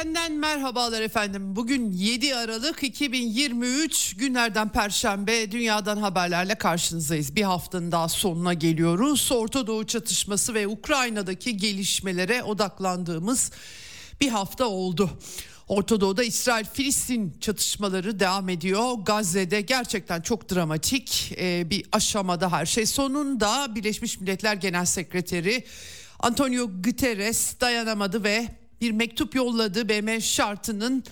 Eksenden merhabalar efendim. Bugün 7 Aralık 2023 günlerden Perşembe dünyadan haberlerle karşınızdayız. Bir haftanın daha sonuna geliyoruz. Orta Doğu çatışması ve Ukrayna'daki gelişmelere odaklandığımız bir hafta oldu. Orta Doğu'da İsrail-Filistin çatışmaları devam ediyor. Gazze'de gerçekten çok dramatik e, bir aşamada her şey. Sonunda Birleşmiş Milletler Genel Sekreteri Antonio Guterres dayanamadı ve bir mektup yolladı BM şartının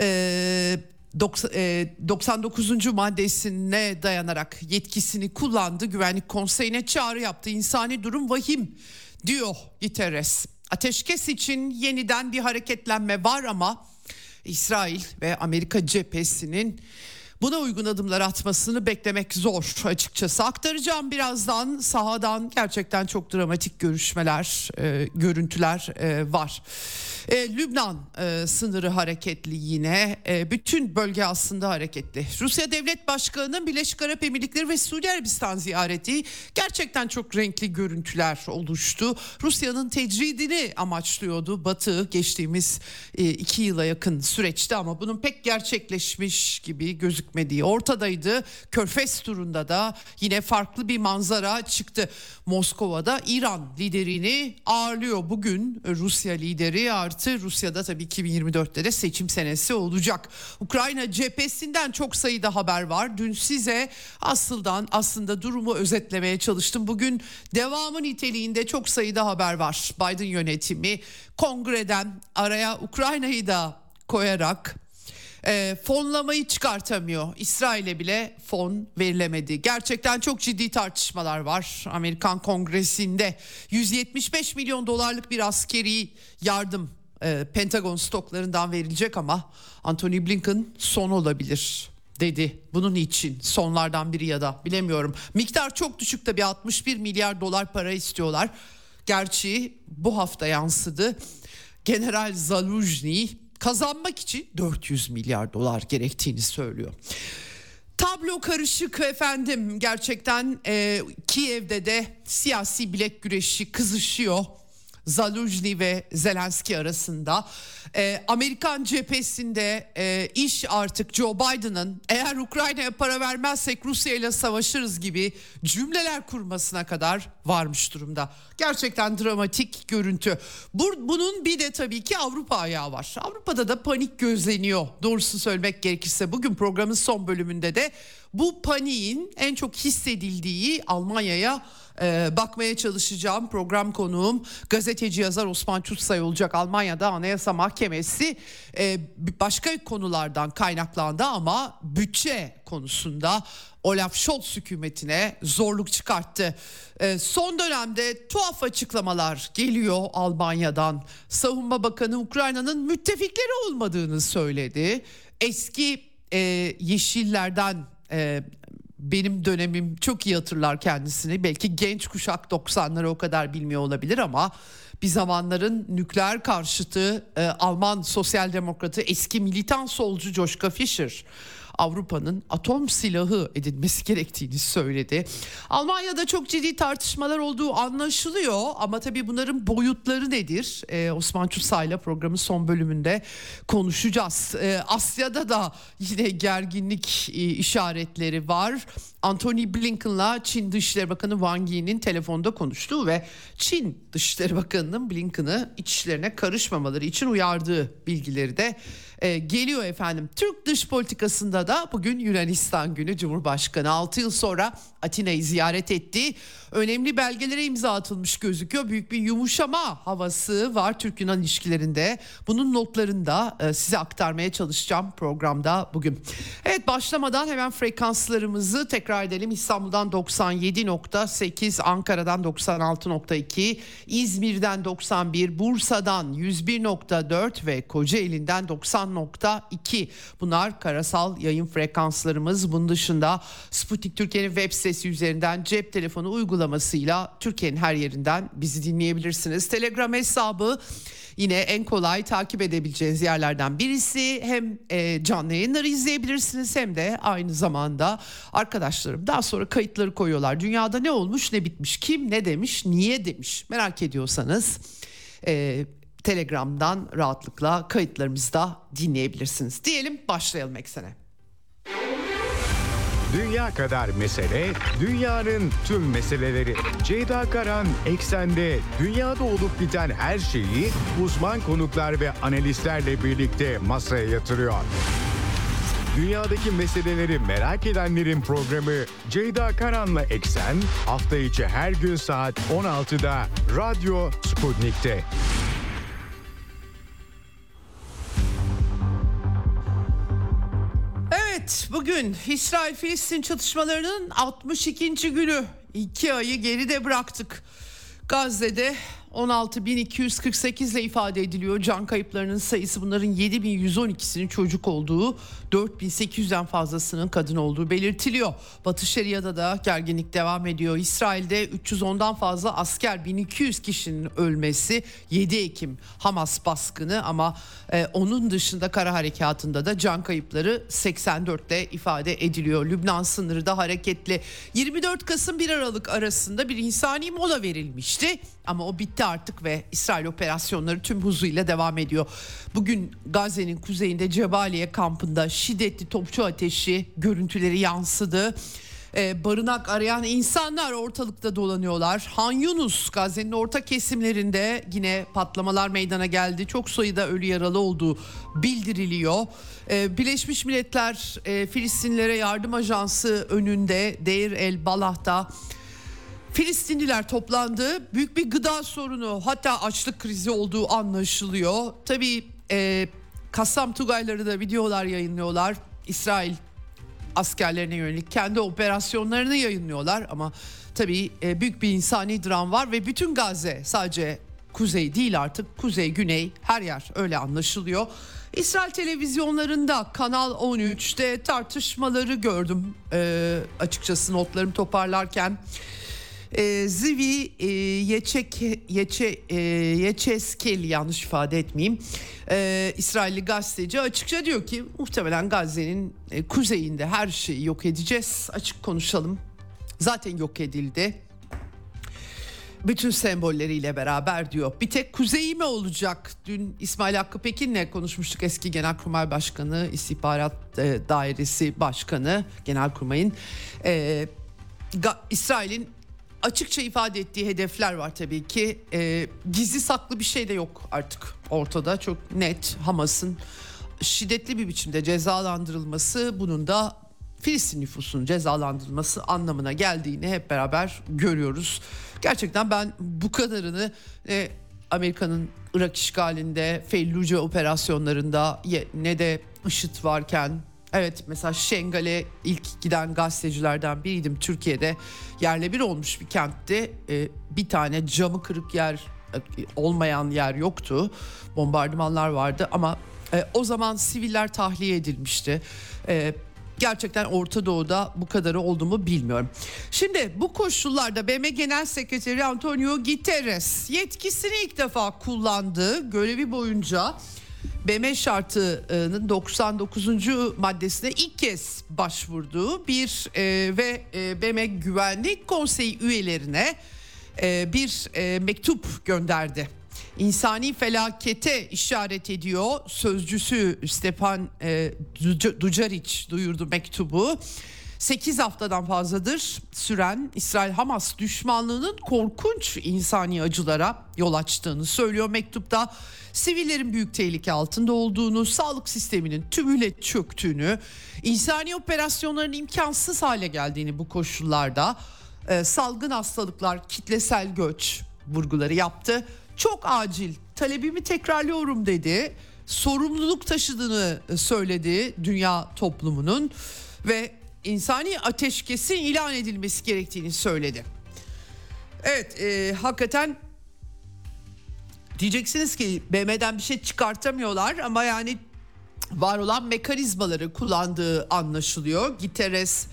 e, 99. maddesine dayanarak yetkisini kullandı. Güvenlik Konseyi'ne çağrı yaptı. İnsani durum vahim diyor Guterres. Ateşkes için yeniden bir hareketlenme var ama İsrail ve Amerika cephesinin Buna uygun adımlar atmasını beklemek zor açıkçası. Aktaracağım birazdan sahadan gerçekten çok dramatik görüşmeler, e, görüntüler e, var. E, Lübnan e, sınırı hareketli yine. E, bütün bölge aslında hareketli. Rusya Devlet Başkanı'nın Birleşik Arap Emirlikleri ve Suudi Arabistan ziyareti gerçekten çok renkli görüntüler oluştu. Rusya'nın tecridini amaçlıyordu Batı geçtiğimiz e, iki yıla yakın süreçte ama bunun pek gerçekleşmiş gibi gözükmediği ortadaydı. Körfez turunda da yine farklı bir manzara çıktı. Moskova'da İran liderini ağırlıyor bugün Rusya lideri artı Rusya'da tabii 2024'te de seçim senesi olacak. Ukrayna cephesinden çok sayıda haber var. Dün size asıldan aslında durumu özetlemeye çalıştım. Bugün devamı niteliğinde çok sayıda haber var. Biden yönetimi kongreden araya Ukrayna'yı da koyarak e, fonlamayı çıkartamıyor. İsrail'e bile fon verilemedi. Gerçekten çok ciddi tartışmalar var Amerikan Kongresi'nde. 175 milyon dolarlık bir askeri yardım e, Pentagon stoklarından verilecek ama Anthony Blinken son olabilir dedi. Bunun için sonlardan biri ya da bilemiyorum. Miktar çok düşük tabii 61 milyar dolar para istiyorlar. Gerçi bu hafta yansıdı. General Zaluzny kazanmak için 400 milyar dolar gerektiğini söylüyor. Tablo karışık efendim gerçekten e, Kiev'de de siyasi bilek güreşi kızışıyor. Zaluzny ve Zelenski arasında. Ee, Amerikan cephesinde e, iş artık Joe Biden'ın eğer Ukrayna'ya para vermezsek Rusya ile savaşırız gibi cümleler kurmasına kadar varmış durumda. Gerçekten dramatik görüntü. Bu, bunun bir de tabii ki Avrupa ayağı var. Avrupa'da da panik gözleniyor. Doğrusu söylemek gerekirse bugün programın son bölümünde de bu paniğin en çok hissedildiği Almanya'ya e, bakmaya çalışacağım. Program konuğum gazeteci yazar Osman Çutsay olacak. Almanya'da Anayasa Mahkemesi e, başka konulardan kaynaklandı ama bütçe konusunda Olaf Scholz hükümetine zorluk çıkarttı. E, son dönemde tuhaf açıklamalar geliyor Almanya'dan. Savunma Bakanı Ukrayna'nın müttefikleri olmadığını söyledi. Eski e, Yeşillerden e, benim dönemim çok iyi hatırlar kendisini. Belki genç kuşak 90'ları o kadar bilmiyor olabilir ama bir zamanların nükleer karşıtı e, Alman sosyal demokratı eski militan solcu Joschka Fischer Avrupa'nın atom silahı edilmesi gerektiğini söyledi. Almanya'da çok ciddi tartışmalar olduğu anlaşılıyor ama tabii bunların boyutları nedir? Ee, Osman Çusay'la programın son bölümünde konuşacağız. Ee, Asya'da da yine gerginlik e, işaretleri var. Anthony Blinken'la Çin Dışişleri Bakanı Wang Yi'nin telefonda konuştuğu ve Çin Dışişleri Bakanı'nın Blinken'ı iç işlerine karışmamaları için uyardığı bilgileri de e, geliyor efendim. Türk dış politikasında da bugün Yunanistan günü Cumhurbaşkanı 6 yıl sonra Atina'yı ziyaret etti. Önemli belgelere imza atılmış gözüküyor. Büyük bir yumuşama havası var Türk-Yunan ilişkilerinde. Bunun notlarını da e, size aktarmaya çalışacağım programda bugün. Evet başlamadan hemen frekanslarımızı tekrar edelim. İstanbul'dan 97.8, Ankara'dan 96.2, İzmir'den 91, Bursa'dan 101.4 ve Kocaeli'nden 90.2. Bunlar karasal yayın frekanslarımız. Bunun dışında Sputnik Türkiye'nin web sitesi üzerinden cep telefonu uygulamasıyla Türkiye'nin her yerinden bizi dinleyebilirsiniz. Telegram hesabı yine en kolay takip edebileceğiniz yerlerden birisi. Hem e, canlı yayınları izleyebilirsiniz hem de aynı zamanda arkadaşlarım daha sonra kayıtları koyuyorlar. Dünyada ne olmuş ne bitmiş kim ne demiş niye demiş merak ediyorsanız e, Telegram'dan rahatlıkla kayıtlarımızı da dinleyebilirsiniz. Diyelim başlayalım eksene. Dünya kadar mesele, dünyanın tüm meseleleri. Ceyda Karan Eksen'de dünyada olup biten her şeyi uzman konuklar ve analistlerle birlikte masaya yatırıyor. Dünyadaki meseleleri merak edenlerin programı Ceyda Karan'la Eksen hafta içi her gün saat 16'da Radyo Sputnik'te. Bugün İsrail-Filistin çatışmalarının 62. günü. İki ayı geride bıraktık. Gazze'de 16.248 ile ifade ediliyor. Can kayıplarının sayısı bunların 7.112'sinin çocuk olduğu, 4.800'den fazlasının kadın olduğu belirtiliyor. Batı Şeria'da da gerginlik devam ediyor. İsrail'de 310'dan fazla asker 1200 kişinin ölmesi 7 Ekim Hamas baskını ama e, onun dışında kara harekatında da can kayıpları 84 ile ifade ediliyor. Lübnan sınırı da hareketli. 24 Kasım 1 Aralık arasında bir insani mola verilmişti ama o bitti artık ve İsrail operasyonları tüm huzuyla devam ediyor. Bugün Gazze'nin kuzeyinde Cebaliye kampında şiddetli topçu ateşi görüntüleri yansıdı. Ee, barınak arayan insanlar ortalıkta dolanıyorlar. Han Yunus Gazze'nin orta kesimlerinde yine patlamalar meydana geldi. Çok sayıda ölü yaralı olduğu bildiriliyor. Ee, Birleşmiş Milletler e, Filistinlilere Yardım Ajansı önünde Deir el Balah'ta Filistinliler toplandı. Büyük bir gıda sorunu hatta açlık krizi olduğu anlaşılıyor. Tabii e, Kassam Tugayları da videolar yayınlıyorlar. İsrail askerlerine yönelik kendi operasyonlarını yayınlıyorlar ama tabii e, büyük bir insani dram var ve bütün Gazze sadece kuzey değil artık kuzey güney her yer öyle anlaşılıyor. İsrail televizyonlarında Kanal 13'te tartışmaları gördüm e, açıkçası notlarımı toparlarken. E, Zivi e, Yeçek, Yeçe, e, Yeçeskel yanlış ifade etmeyeyim. E, İsrailli gazeteci açıkça diyor ki muhtemelen Gazze'nin e, kuzeyinde her şeyi yok edeceğiz. Açık konuşalım. Zaten yok edildi. Bütün sembolleriyle beraber diyor. Bir tek kuzeyi mi olacak? Dün İsmail Hakkı Pekin'le konuşmuştuk eski Genelkurmay Başkanı, İstihbarat e, Dairesi Başkanı, Genelkurmay'ın. E, İsrail'in açıkça ifade ettiği hedefler var tabii ki. E, gizli saklı bir şey de yok artık ortada. Çok net Hamas'ın şiddetli bir biçimde cezalandırılması bunun da Filistin nüfusunun cezalandırılması anlamına geldiğini hep beraber görüyoruz. Gerçekten ben bu kadarını e, Amerika'nın Irak işgalinde, Felluce operasyonlarında ne de IŞİD varken Evet mesela Şengal'e ilk giden gazetecilerden biriydim Türkiye'de. Yerle bir olmuş bir kentte ee, bir tane camı kırık yer e, olmayan yer yoktu. Bombardımanlar vardı ama e, o zaman siviller tahliye edilmişti. E, gerçekten Orta Doğu'da bu kadarı oldu mu bilmiyorum. Şimdi bu koşullarda BM Genel Sekreteri Antonio Guterres yetkisini ilk defa kullandı görevi boyunca BM şartının 99. maddesine ilk kez başvurduğu bir e, ve e, BM Güvenlik Konseyi üyelerine e, bir e, mektup gönderdi. İnsani felakete işaret ediyor. Sözcüsü Stepan e, Ducaric duyurdu mektubu. 8 haftadan fazladır süren İsrail-Hamas düşmanlığının korkunç insani acılara yol açtığını söylüyor mektupta. Sivillerin büyük tehlike altında olduğunu, sağlık sisteminin tümüyle çöktüğünü, insani operasyonların imkansız hale geldiğini bu koşullarda e, salgın hastalıklar, kitlesel göç vurguları yaptı. Çok acil talebimi tekrarlıyorum dedi. Sorumluluk taşıdığını söyledi dünya toplumunun ve insani ateşkesin ilan edilmesi gerektiğini söyledi. Evet e, hakikaten diyeceksiniz ki BM'den bir şey çıkartamıyorlar ama yani var olan mekanizmaları kullandığı anlaşılıyor. Giteres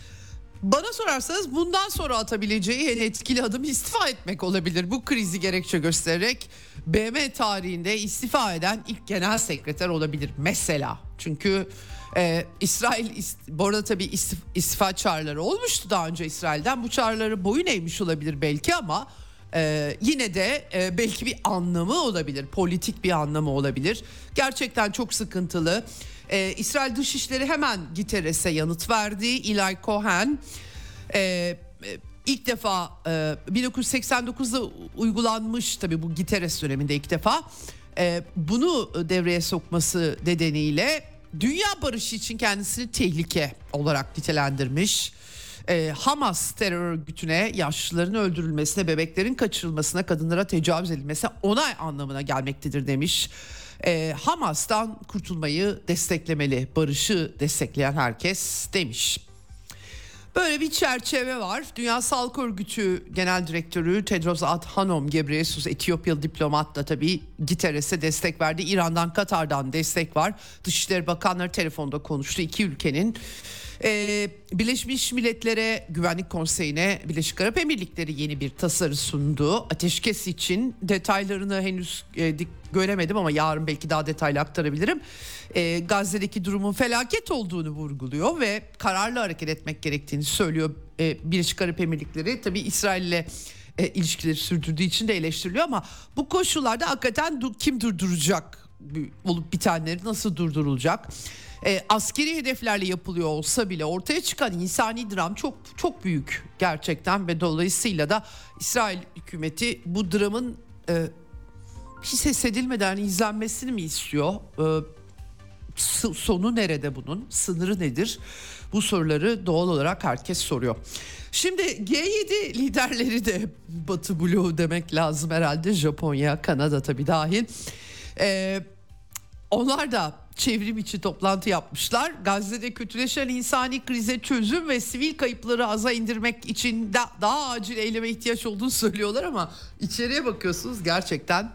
bana sorarsanız bundan sonra atabileceği en etkili adım istifa etmek olabilir. Bu krizi gerekçe göstererek BM tarihinde istifa eden ilk genel sekreter olabilir mesela. Çünkü ee, İsrail bu arada tabii istif, istifa çağrıları olmuştu daha önce İsrail'den. Bu çağrıları boyun eğmiş olabilir belki ama e, yine de e, belki bir anlamı olabilir. Politik bir anlamı olabilir. Gerçekten çok sıkıntılı. Ee, İsrail Dışişleri hemen Giteres'e yanıt verdi. Eli Cohen e, ilk defa e, 1989'da uygulanmış tabii bu Giteres döneminde ilk defa e, bunu devreye sokması nedeniyle dünya barışı için kendisini tehlike olarak nitelendirmiş. Ee, Hamas terör örgütüne yaşlıların öldürülmesine, bebeklerin kaçırılmasına, kadınlara tecavüz edilmesine onay anlamına gelmektedir demiş. Ee, Hamas'tan kurtulmayı desteklemeli, barışı destekleyen herkes demiş. Böyle bir çerçeve var. Dünya Sağlık Örgütü Genel Direktörü Tedros Adhanom Ghebreyesus Etiyopyalı diplomat da tabii Giteres'e destek verdi. İran'dan, Katar'dan destek var. Dışişleri Bakanları telefonda konuştu. İki ülkenin ee, Birleşmiş Milletler'e Güvenlik Konseyi'ne Birleşik Arap Emirlikleri yeni bir tasarı sundu. Ateşkes için detaylarını henüz e, göremedim ama yarın belki daha detaylı aktarabilirim. E, Gazze'deki durumun felaket olduğunu vurguluyor ve kararlı hareket etmek gerektiğini söylüyor e, Birleşik Arap Emirlikleri. Tabii İsrail ile e, ilişkileri sürdürdüğü için de eleştiriliyor ama bu koşullarda hakikaten du- kim durduracak olup bitenleri nasıl durdurulacak? E, askeri hedeflerle yapılıyor olsa bile ortaya çıkan insani dram çok çok büyük gerçekten ve dolayısıyla da İsrail hükümeti bu dramın e, hiç ses edilmeden izlenmesini mi istiyor? E, sonu nerede bunun? Sınırı nedir? Bu soruları doğal olarak herkes soruyor. Şimdi G7 liderleri de Batı bloğu demek lazım herhalde. Japonya, Kanada tabii dahil. Ee, onlar da çevrim içi toplantı yapmışlar. Gazze'de kötüleşen insani krize çözüm ve sivil kayıpları aza indirmek için da, daha acil eyleme ihtiyaç olduğunu söylüyorlar ama içeriye bakıyorsunuz gerçekten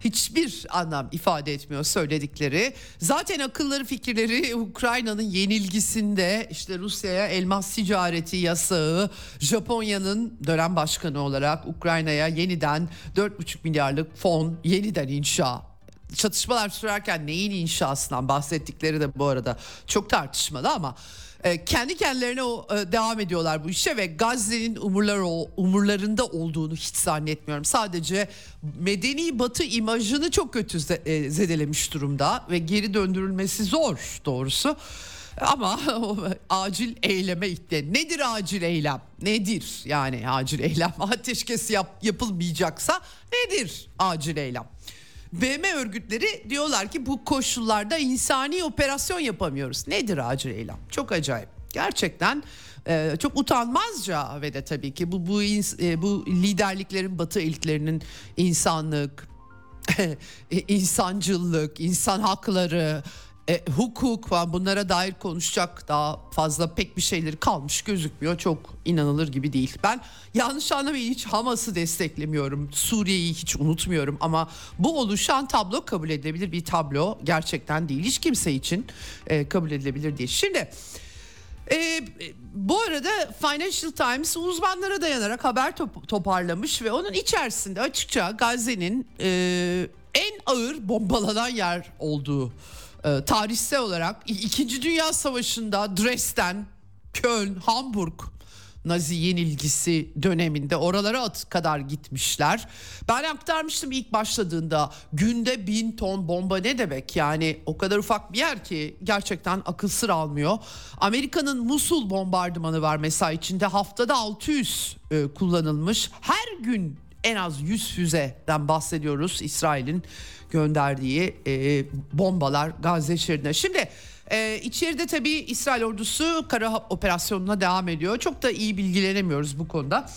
hiçbir anlam ifade etmiyor söyledikleri. Zaten akılları fikirleri Ukrayna'nın yenilgisinde işte Rusya'ya elmas ticareti yasağı, Japonya'nın dönem başkanı olarak Ukrayna'ya yeniden 4,5 milyarlık fon yeniden inşa çatışmalar sürerken neyin inşasından bahsettikleri de bu arada çok tartışmalı ama e, kendi kendilerine o, e, devam ediyorlar bu işe ve Gazze'nin umurlar umurlarında olduğunu hiç zannetmiyorum. Sadece medeni batı imajını çok kötü e, zedelemiş durumda ve geri döndürülmesi zor doğrusu. Ama acil eyleme ihtiyaç. Nedir acil eylem? Nedir yani acil eylem? Ateşkes yap, yapılmayacaksa nedir acil eylem? BM örgütleri diyorlar ki bu koşullarda insani operasyon yapamıyoruz. Nedir acil eylem? Çok acayip. Gerçekten e, çok utanmazca ve de tabii ki bu bu e, bu liderliklerin Batı elitlerinin insanlık, insancıllık, insan hakları, e, hukuk falan bunlara dair konuşacak daha fazla pek bir şeyleri kalmış gözükmüyor. Çok inanılır gibi değil. Ben yanlış anlamayın hiç Hamas'ı desteklemiyorum. Suriye'yi hiç unutmuyorum ama bu oluşan tablo kabul edilebilir bir tablo gerçekten değil. Hiç kimse için e, kabul edilebilir değil. Şimdi e, bu arada Financial Times uzmanlara dayanarak haber top, toparlamış ve onun içerisinde açıkça Gazze'nin e, en ağır bombalanan yer olduğu e, tarihsel olarak İkinci Dünya Savaşı'nda Dresden, Köln, Hamburg Nazi yenilgisi döneminde oralara kadar gitmişler. Ben aktarmıştım ilk başladığında günde bin ton bomba ne demek yani o kadar ufak bir yer ki gerçekten akıl sır almıyor. Amerika'nın Musul bombardımanı var mesela içinde haftada 600 e, kullanılmış. Her gün en az 100 füzeden bahsediyoruz İsrail'in gönderdiği e, bombalar Gazze şeridine. Şimdi ee, içeride tabii İsrail ordusu kara operasyonuna devam ediyor. Çok da iyi bilgilenemiyoruz bu konuda.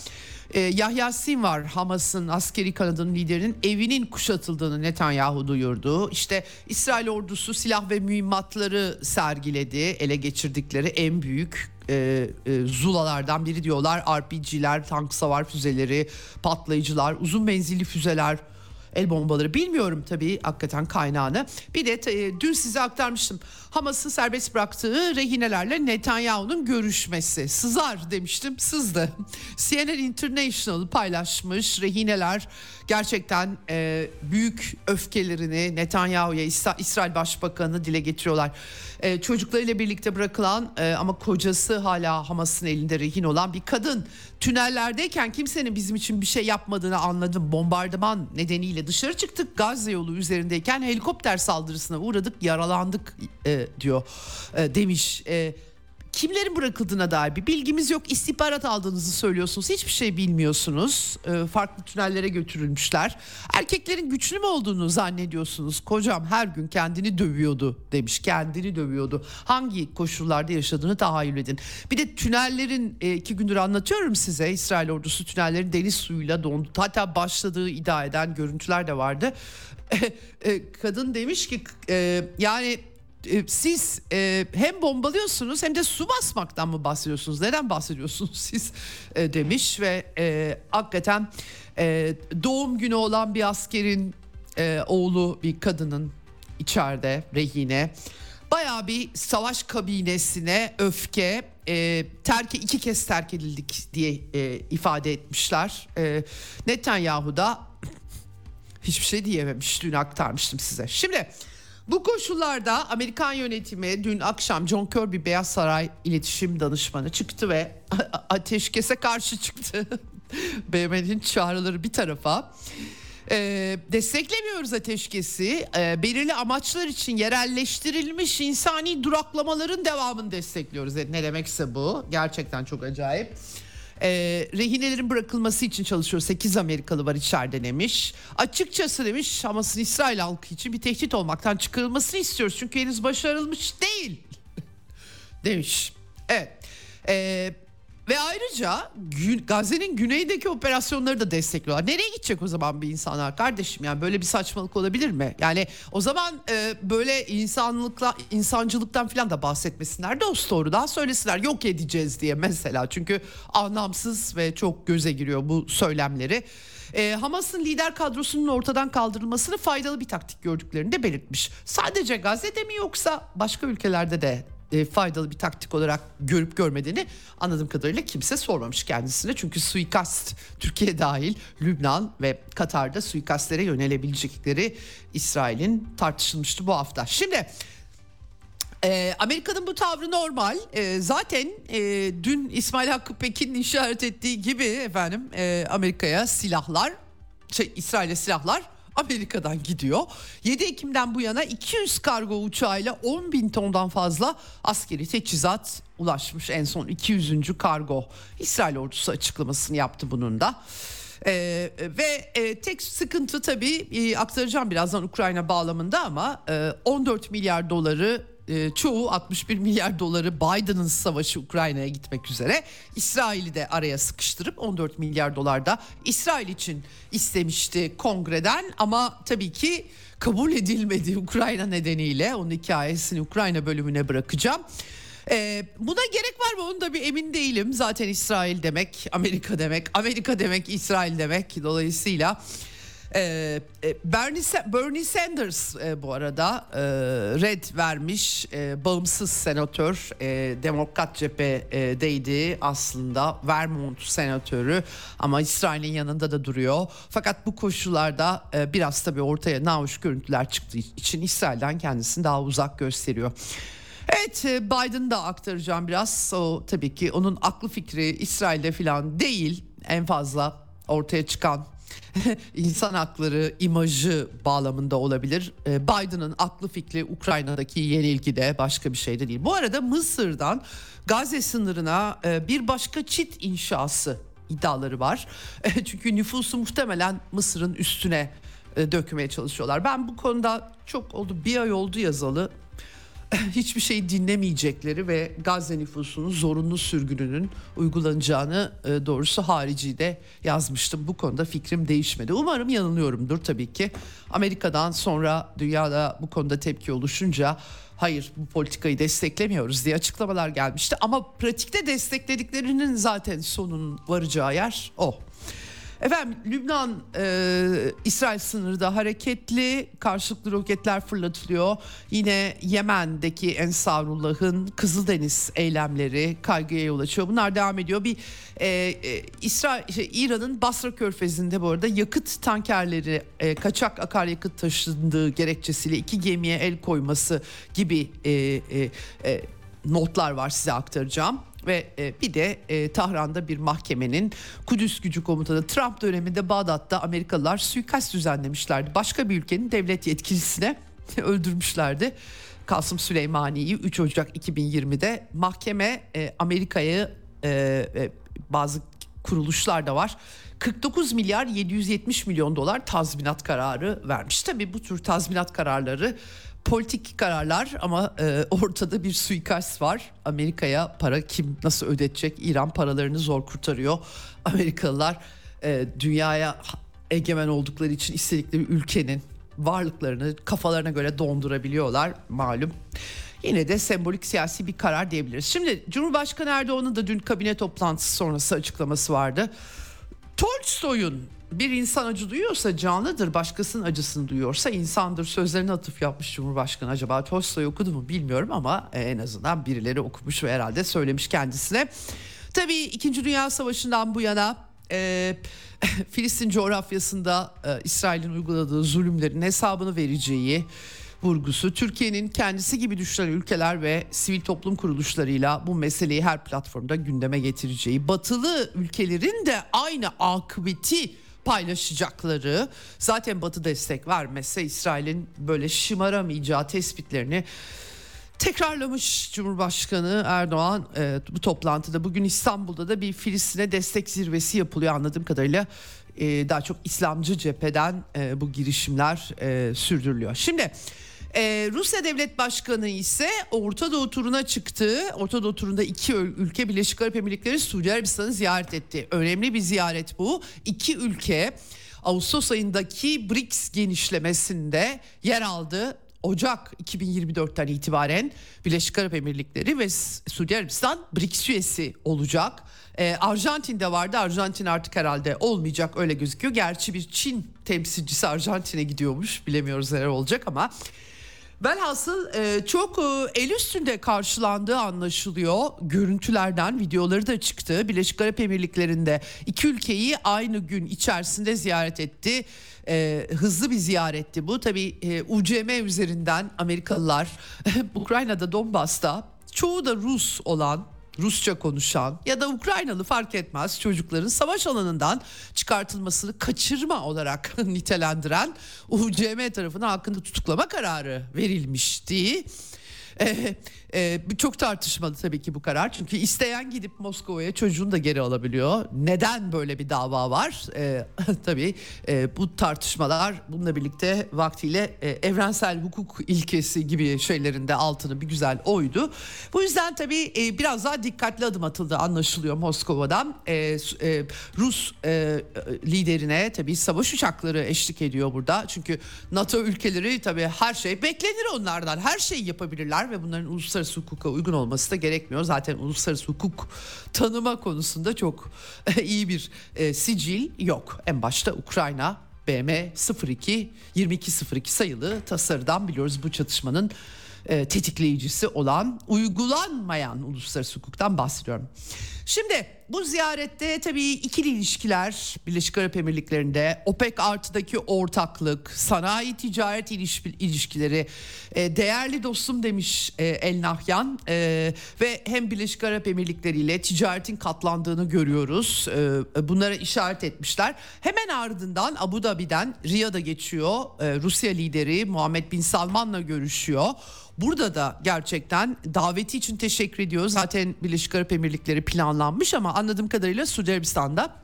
Ee, Yahya Sinvar Hamas'ın askeri kanadının liderinin evinin kuşatıldığını Netanyahu duyurdu. İşte İsrail ordusu silah ve mühimmatları sergiledi. Ele geçirdikleri en büyük e, e, zulalardan biri diyorlar. RPG'ler, tank savar füzeleri, patlayıcılar, uzun menzilli füzeler el bombaları bilmiyorum tabii hakikaten kaynağını. Bir de e, dün size aktarmıştım. Hamas'ın serbest bıraktığı rehinelerle Netanyahu'nun görüşmesi. Sızar demiştim sızdı. CNN International paylaşmış rehineler gerçekten e, büyük öfkelerini Netanyahu'ya İsrail Başbakanı dile getiriyorlar. E, çocuklarıyla birlikte bırakılan e, ama kocası hala Hamas'ın elinde rehin olan bir kadın. Tünellerdeyken kimsenin bizim için bir şey yapmadığını anladım. Bombardıman nedeniyle dışarı çıktık. Gazze yolu üzerindeyken helikopter saldırısına uğradık, yaralandık e, diyor e, demiş. E, kimlerin bırakıldığına dair bir bilgimiz yok. İstihbarat aldığınızı söylüyorsunuz. Hiçbir şey bilmiyorsunuz. E, farklı tünellere götürülmüşler. Erkeklerin güçlü mü olduğunu zannediyorsunuz. Kocam her gün kendini dövüyordu demiş. Kendini dövüyordu. Hangi koşullarda yaşadığını tahayyül edin. Bir de tünellerin e, iki gündür anlatıyorum size. İsrail ordusu tünellerin deniz suyuyla dondu. Hatta başladığı iddia eden görüntüler de vardı. E, kadın demiş ki e, yani e, siz e, hem bombalıyorsunuz hem de su basmaktan mı bahsediyorsunuz? Neden bahsediyorsunuz siz e, demiş ve e, hakikaten e, doğum günü olan bir askerin e, oğlu bir kadının içeride rehine baya bir savaş kabinesine öfke e, terk iki kez terk edildik diye e, ifade etmişler. E, Netanyahu da hiçbir şey diyememiş dün aktarmıştım size. Şimdi bu koşullarda Amerikan yönetimi dün akşam John Kirby Beyaz Saray iletişim danışmanı çıktı ve ateşkese karşı çıktı. BM'nin çağrıları bir tarafa. Ee, desteklemiyoruz ateşkesi. Ee, belirli amaçlar için yerelleştirilmiş insani duraklamaların devamını destekliyoruz. Ne demekse bu. Gerçekten çok acayip. E, rehinelerin bırakılması için çalışıyor. 8 Amerikalı var içeride demiş. Açıkçası demiş Hamas'ın İsrail halkı için bir tehdit olmaktan çıkarılmasını istiyoruz. Çünkü henüz başarılmış değil demiş. Evet. E, ve ayrıca Gazze'nin güneydeki operasyonları da destekliyorlar. Nereye gidecek o zaman bir insanlar kardeşim? Yani böyle bir saçmalık olabilir mi? Yani o zaman e, böyle insanlıkla insancılıktan falan da bahsetmesinler. Dost doğrudan söylesinler yok edeceğiz diye mesela. Çünkü anlamsız ve çok göze giriyor bu söylemleri. E, Hamas'ın lider kadrosunun ortadan kaldırılmasını faydalı bir taktik gördüklerini de belirtmiş. Sadece Gazze'de mi yoksa başka ülkelerde de e, faydalı bir taktik olarak görüp görmediğini anladığım kadarıyla kimse sormamış kendisine. Çünkü suikast Türkiye dahil Lübnan ve Katar'da suikastlere yönelebilecekleri İsrail'in tartışılmıştı bu hafta. Şimdi e, Amerika'nın bu tavrı normal. E, zaten e, dün İsmail Hakkı Pekin'in işaret ettiği gibi efendim e, Amerika'ya silahlar, şey İsrail'e silahlar Amerika'dan gidiyor. 7 Ekim'den bu yana 200 kargo uçağıyla 10 bin tondan fazla askeri teçhizat ulaşmış. En son 200. kargo İsrail ordusu açıklamasını yaptı bunun da. Ee, ve e, tek sıkıntı tabii e, aktaracağım birazdan Ukrayna bağlamında ama e, 14 milyar doları e, çoğu 61 milyar doları Biden'ın savaşı Ukrayna'ya gitmek üzere. İsrail'i de araya sıkıştırıp 14 milyar dolar da İsrail için istemişti kongreden ama tabii ki kabul edilmedi Ukrayna nedeniyle. Onun hikayesini Ukrayna bölümüne bırakacağım. Ee, buna gerek var mı onu da bir emin değilim. Zaten İsrail demek Amerika demek, Amerika demek İsrail demek. Dolayısıyla ee, e, Bernie, Bernie Sanders e, bu arada e, red vermiş e, bağımsız senatör e, Demokrat cephedeydi aslında Vermont senatörü ama İsrail'in yanında da duruyor. Fakat bu koşullarda e, biraz tabii ortaya nahoş görüntüler çıktığı için İsrail'den kendisini daha uzak gösteriyor. Evet e, Biden'ı da aktaracağım biraz. O tabii ki onun aklı fikri İsrail'de falan değil. En fazla ortaya çıkan insan hakları imajı bağlamında olabilir. E, Biden'ın aklı fikri Ukrayna'daki yenilgide başka bir şey de değil. Bu arada Mısır'dan Gazze sınırına e, bir başka çit inşası iddiaları var. Çünkü nüfusu muhtemelen Mısır'ın üstüne dökmeye çalışıyorlar. Ben bu konuda çok oldu bir ay oldu yazalı hiçbir şey dinlemeyecekleri ve Gazze nüfusunun zorunlu sürgününün uygulanacağını e, doğrusu haricide yazmıştım. Bu konuda fikrim değişmedi. Umarım yanılıyorumdur tabii ki. Amerika'dan sonra dünyada bu konuda tepki oluşunca hayır bu politikayı desteklemiyoruz diye açıklamalar gelmişti. Ama pratikte desteklediklerinin zaten sonunun varacağı yer o. Efendim Lübnan e, İsrail sınırında hareketli karşılıklı roketler fırlatılıyor. Yine Yemen'deki Ensarullah'ın Kızıldeniz eylemleri kaygıya yol açıyor. Bunlar devam ediyor. Bir e, e, İsrail şey, İran'ın Basra Körfezi'nde bu arada yakıt tankerleri e, kaçak akaryakıt taşındığı gerekçesiyle iki gemiye el koyması gibi e, e, e, notlar var size aktaracağım ve e, bir de e, Tahran'da bir mahkemenin Kudüs gücü komutanı Trump döneminde Bağdat'ta Amerikalılar suikast düzenlemişlerdi. Başka bir ülkenin devlet yetkilisine öldürmüşlerdi. Kasım Süleymani'yi 3 Ocak 2020'de mahkeme e, Amerika'yı e, e, bazı kuruluşlar da var. 49 milyar 770 milyon dolar tazminat kararı vermiş. Tabii bu tür tazminat kararları politik kararlar ama e, ortada bir suikast var. Amerika'ya para kim nasıl ödetecek? İran paralarını zor kurtarıyor. Amerikalılar e, dünyaya egemen oldukları için istedikleri ülkenin varlıklarını kafalarına göre dondurabiliyorlar malum. Yine de sembolik siyasi bir karar diyebiliriz. Şimdi Cumhurbaşkanı Erdoğan'ın da dün kabine toplantısı sonrası açıklaması vardı. Tolstoy'un bir insan acı duyuyorsa canlıdır, başkasının acısını duyuyorsa insandır. Sözlerine atıf yapmış Cumhurbaşkanı. Acaba Tolstoy okudu mu bilmiyorum ama e, en azından birileri okumuş ve herhalde söylemiş kendisine. Tabii İkinci Dünya Savaşı'ndan bu yana e, Filistin coğrafyasında e, İsrail'in uyguladığı zulümlerin hesabını vereceği vurgusu Türkiye'nin kendisi gibi düşünen ülkeler ve sivil toplum kuruluşlarıyla bu meseleyi her platformda gündeme getireceği, batılı ülkelerin de aynı akıbeti paylaşacakları. Zaten Batı destek vermezse İsrail'in böyle şımaramayacağı tespitlerini tekrarlamış Cumhurbaşkanı Erdoğan e, bu toplantıda. Bugün İstanbul'da da bir Filistin'e destek zirvesi yapılıyor anladığım kadarıyla. E, daha çok İslamcı cepheden e, bu girişimler e, sürdürülüyor. Şimdi ee, Rusya Devlet Başkanı ise Orta Doğu turuna çıktı. Orta Doğu turunda iki ülke Birleşik Arap Emirlikleri Suudi Arabistan'ı ziyaret etti. Önemli bir ziyaret bu. İki ülke Ağustos ayındaki BRICS genişlemesinde yer aldı. Ocak 2024'ten itibaren Birleşik Arap Emirlikleri ve Suudi Arabistan BRICS üyesi olacak. Ee, Arjantin'de vardı. Arjantin artık herhalde olmayacak öyle gözüküyor. Gerçi bir Çin temsilcisi Arjantin'e gidiyormuş. Bilemiyoruz neler olacak ama Velhasıl e, çok e, el üstünde karşılandığı anlaşılıyor. Görüntülerden videoları da çıktı. Birleşik Arap Emirlikleri'nde iki ülkeyi aynı gün içerisinde ziyaret etti. E, hızlı bir ziyaretti bu. Tabii e, UCM üzerinden Amerikalılar Ukrayna'da Donbas'ta çoğu da Rus olan Rusça konuşan ya da Ukraynalı fark etmez çocukların savaş alanından çıkartılmasını kaçırma olarak nitelendiren UCM tarafından hakkında tutuklama kararı verilmişti. Ee, e, çok tartışmalı tabii ki bu karar. Çünkü isteyen gidip Moskova'ya çocuğunu da geri alabiliyor. Neden böyle bir dava var? E, tabii e, bu tartışmalar bununla birlikte vaktiyle e, evrensel hukuk ilkesi gibi şeylerin de altını bir güzel oydu. Bu yüzden tabii e, biraz daha dikkatli adım atıldı anlaşılıyor Moskova'dan. E, e, Rus e, liderine tabii savaş uçakları eşlik ediyor burada. Çünkü NATO ülkeleri tabii her şey beklenir onlardan. Her şeyi yapabilirler ve bunların uluslararası uluslararası hukuka uygun olması da gerekmiyor. Zaten uluslararası hukuk tanıma konusunda çok iyi bir e, sicil yok. En başta Ukrayna BM 02 2202 sayılı tasarıdan biliyoruz bu çatışmanın e, tetikleyicisi olan uygulanmayan uluslararası hukuktan bahsediyorum. Şimdi bu ziyarette tabii ikili ilişkiler Birleşik Arap Emirlikleri'nde OPEC artıdaki ortaklık, sanayi ticaret ilişkileri e, değerli dostum demiş e, El Nahyan e, ve hem Birleşik Arap Emirlikleri ile ticaretin katlandığını görüyoruz. Bunlara işaret etmişler. Hemen ardından Abu Dhabi'den Riyad'a geçiyor. Rusya lideri Muhammed Bin Salman'la görüşüyor. Burada da gerçekten daveti için teşekkür ediyoruz. Zaten Birleşik Arap Emirlikleri planlanmış ama anladığım kadarıyla Suudi Arabistan'da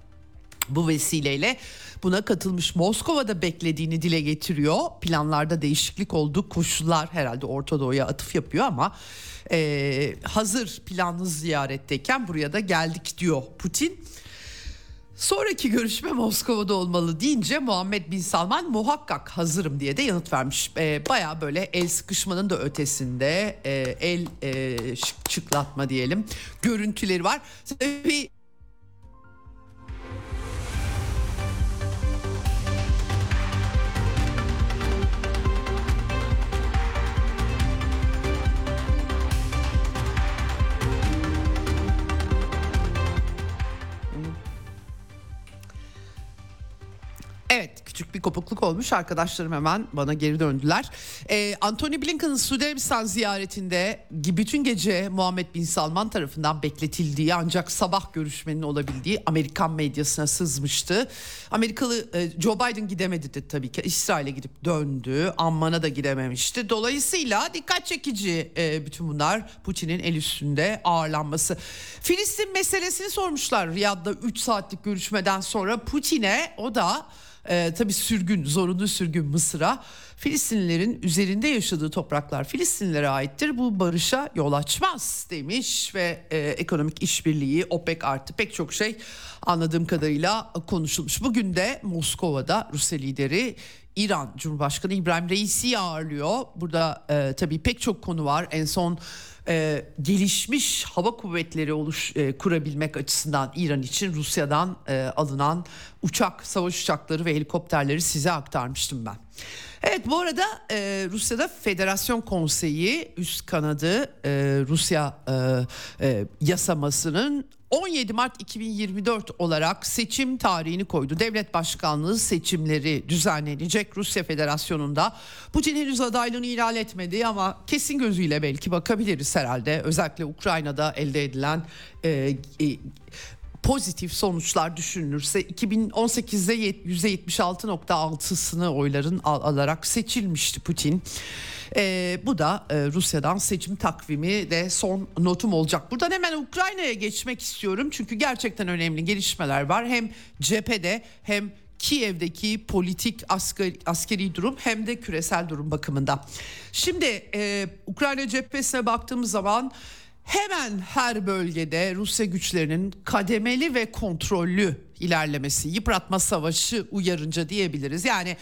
bu vesileyle buna katılmış Moskova'da beklediğini dile getiriyor. Planlarda değişiklik oldu. Koşullar herhalde Orta Doğu'ya atıf yapıyor ama e, hazır planlı ziyaretteyken buraya da geldik diyor Putin. Sonraki görüşme Moskova'da olmalı deyince Muhammed Bin Salman muhakkak hazırım diye de yanıt vermiş. E, Baya böyle el sıkışmanın da ötesinde e, el e, çıklatma diyelim görüntüleri var. Tabii Evet küçük bir kopukluk olmuş arkadaşlarım hemen bana geri döndüler. Ee, Anthony Blinken'ın Suudi ziyaretinde bütün gece Muhammed Bin Salman tarafından bekletildiği ancak sabah görüşmenin olabildiği Amerikan medyasına sızmıştı. Amerikalı e, Joe Biden gidemedi de tabii ki İsrail'e gidip döndü Amman'a da gidememişti. Dolayısıyla dikkat çekici e, bütün bunlar Putin'in el üstünde ağırlanması. Filistin meselesini sormuşlar Riyad'da 3 saatlik görüşmeden sonra Putin'e o da e, tabii sürgün, zorunlu sürgün Mısır'a. Filistinlilerin üzerinde yaşadığı topraklar Filistinlilere aittir. Bu barışa yol açmaz demiş ve e, ekonomik işbirliği, OPEC artı pek çok şey anladığım kadarıyla konuşulmuş. Bugün de Moskova'da Rusya lideri İran Cumhurbaşkanı İbrahim Reis'i ağırlıyor. Burada e, tabii pek çok konu var. En son e, gelişmiş hava kuvvetleri oluş e, kurabilmek açısından İran için Rusya'dan e, alınan uçak, savaş uçakları ve helikopterleri size aktarmıştım ben. Evet bu arada e, Rusya'da Federasyon Konseyi üst kanadı e, Rusya e, e, yasamasının 17 Mart 2024 olarak seçim tarihini koydu. Devlet başkanlığı seçimleri düzenlenecek Rusya Federasyonu'nda. Putin henüz adaylığını ilan etmedi ama kesin gözüyle belki bakabiliriz herhalde. Özellikle Ukrayna'da elde edilen e, e, pozitif sonuçlar düşünülürse 2018'de %76.6'sını oyların al- alarak seçilmişti Putin. E, bu da e, Rusya'dan seçim takvimi de son notum olacak. Buradan hemen Ukrayna'ya geçmek istiyorum çünkü gerçekten önemli gelişmeler var. Hem cephede hem Kiev'deki politik askeri, askeri durum hem de küresel durum bakımında. Şimdi e, Ukrayna cephesine baktığımız zaman hemen her bölgede Rusya güçlerinin kademeli ve kontrollü ilerlemesi, yıpratma savaşı uyarınca diyebiliriz. Yani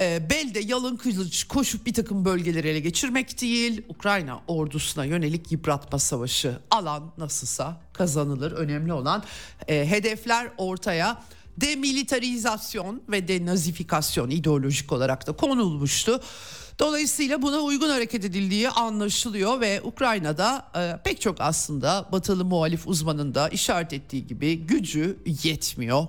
e, belde yalın kılıç koşup bir takım bölgeleri ele geçirmek değil, Ukrayna ordusuna yönelik yıpratma savaşı alan nasılsa kazanılır. Önemli olan e, hedefler ortaya demilitarizasyon ve denazifikasyon ideolojik olarak da konulmuştu. Dolayısıyla buna uygun hareket edildiği anlaşılıyor ve Ukrayna'da e, pek çok aslında batılı muhalif uzmanın da işaret ettiği gibi gücü yetmiyor.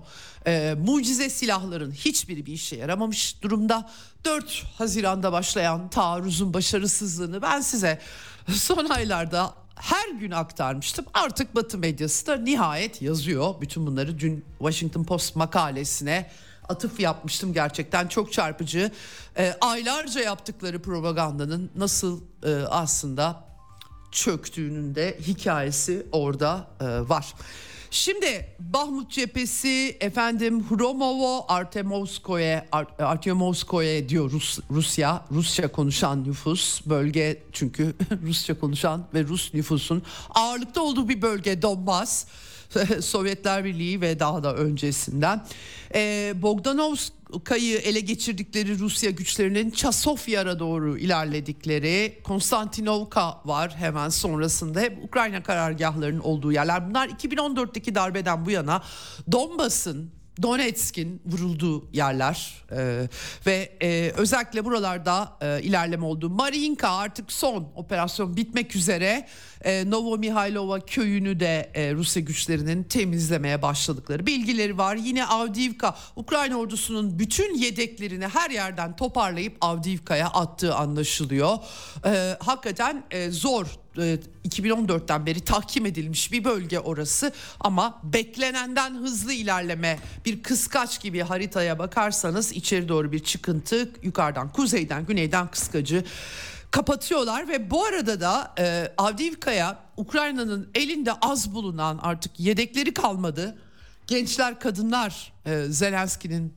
E, mucize silahların hiçbiri bir işe yaramamış durumda. 4 Haziran'da başlayan taarruzun başarısızlığını ben size son aylarda her gün aktarmıştım. Artık Batı medyası da nihayet yazıyor. Bütün bunları dün Washington Post makalesine atıf yapmıştım gerçekten çok çarpıcı. E, aylarca yaptıkları propagandanın nasıl e, aslında çöktüğünün de hikayesi orada e, var. Şimdi Bahmut cephesi efendim Hromovo Artemovskoye Artemovskoye diyor Rus, Rusya Rusça konuşan nüfus bölge çünkü Rusça konuşan ve Rus nüfusun ağırlıkta olduğu bir bölge Donbas. Sovyetler Birliği ve daha da öncesinden. Ee, Bogdanovska'yı ele geçirdikleri Rusya güçlerinin Çasofyar'a doğru ilerledikleri Konstantinovka var hemen sonrasında. Hep Ukrayna karargahlarının olduğu yerler. Bunlar 2014'teki darbeden bu yana Donbas'ın Donetsk'in vurulduğu yerler e, ve e, özellikle buralarda e, ilerleme oldu. Mariinka artık son operasyon bitmek üzere. E, Novo Mihailova köyünü de e, Rusya güçlerinin temizlemeye başladıkları bilgileri var. Yine Avdiivka Ukrayna ordusunun bütün yedeklerini her yerden toparlayıp Avdiivka'ya attığı anlaşılıyor. E, hakikaten e, zor 2014'ten e, beri tahkim edilmiş bir bölge orası ama beklenenden hızlı ilerleme bir kıskaç gibi haritaya bakarsanız içeri doğru bir çıkıntı yukarıdan kuzeyden güneyden kıskacı kapatıyorlar ve bu arada da e, Avdiivka'ya Ukrayna'nın elinde az bulunan artık yedekleri kalmadı. Gençler, kadınlar e, Zelenski'nin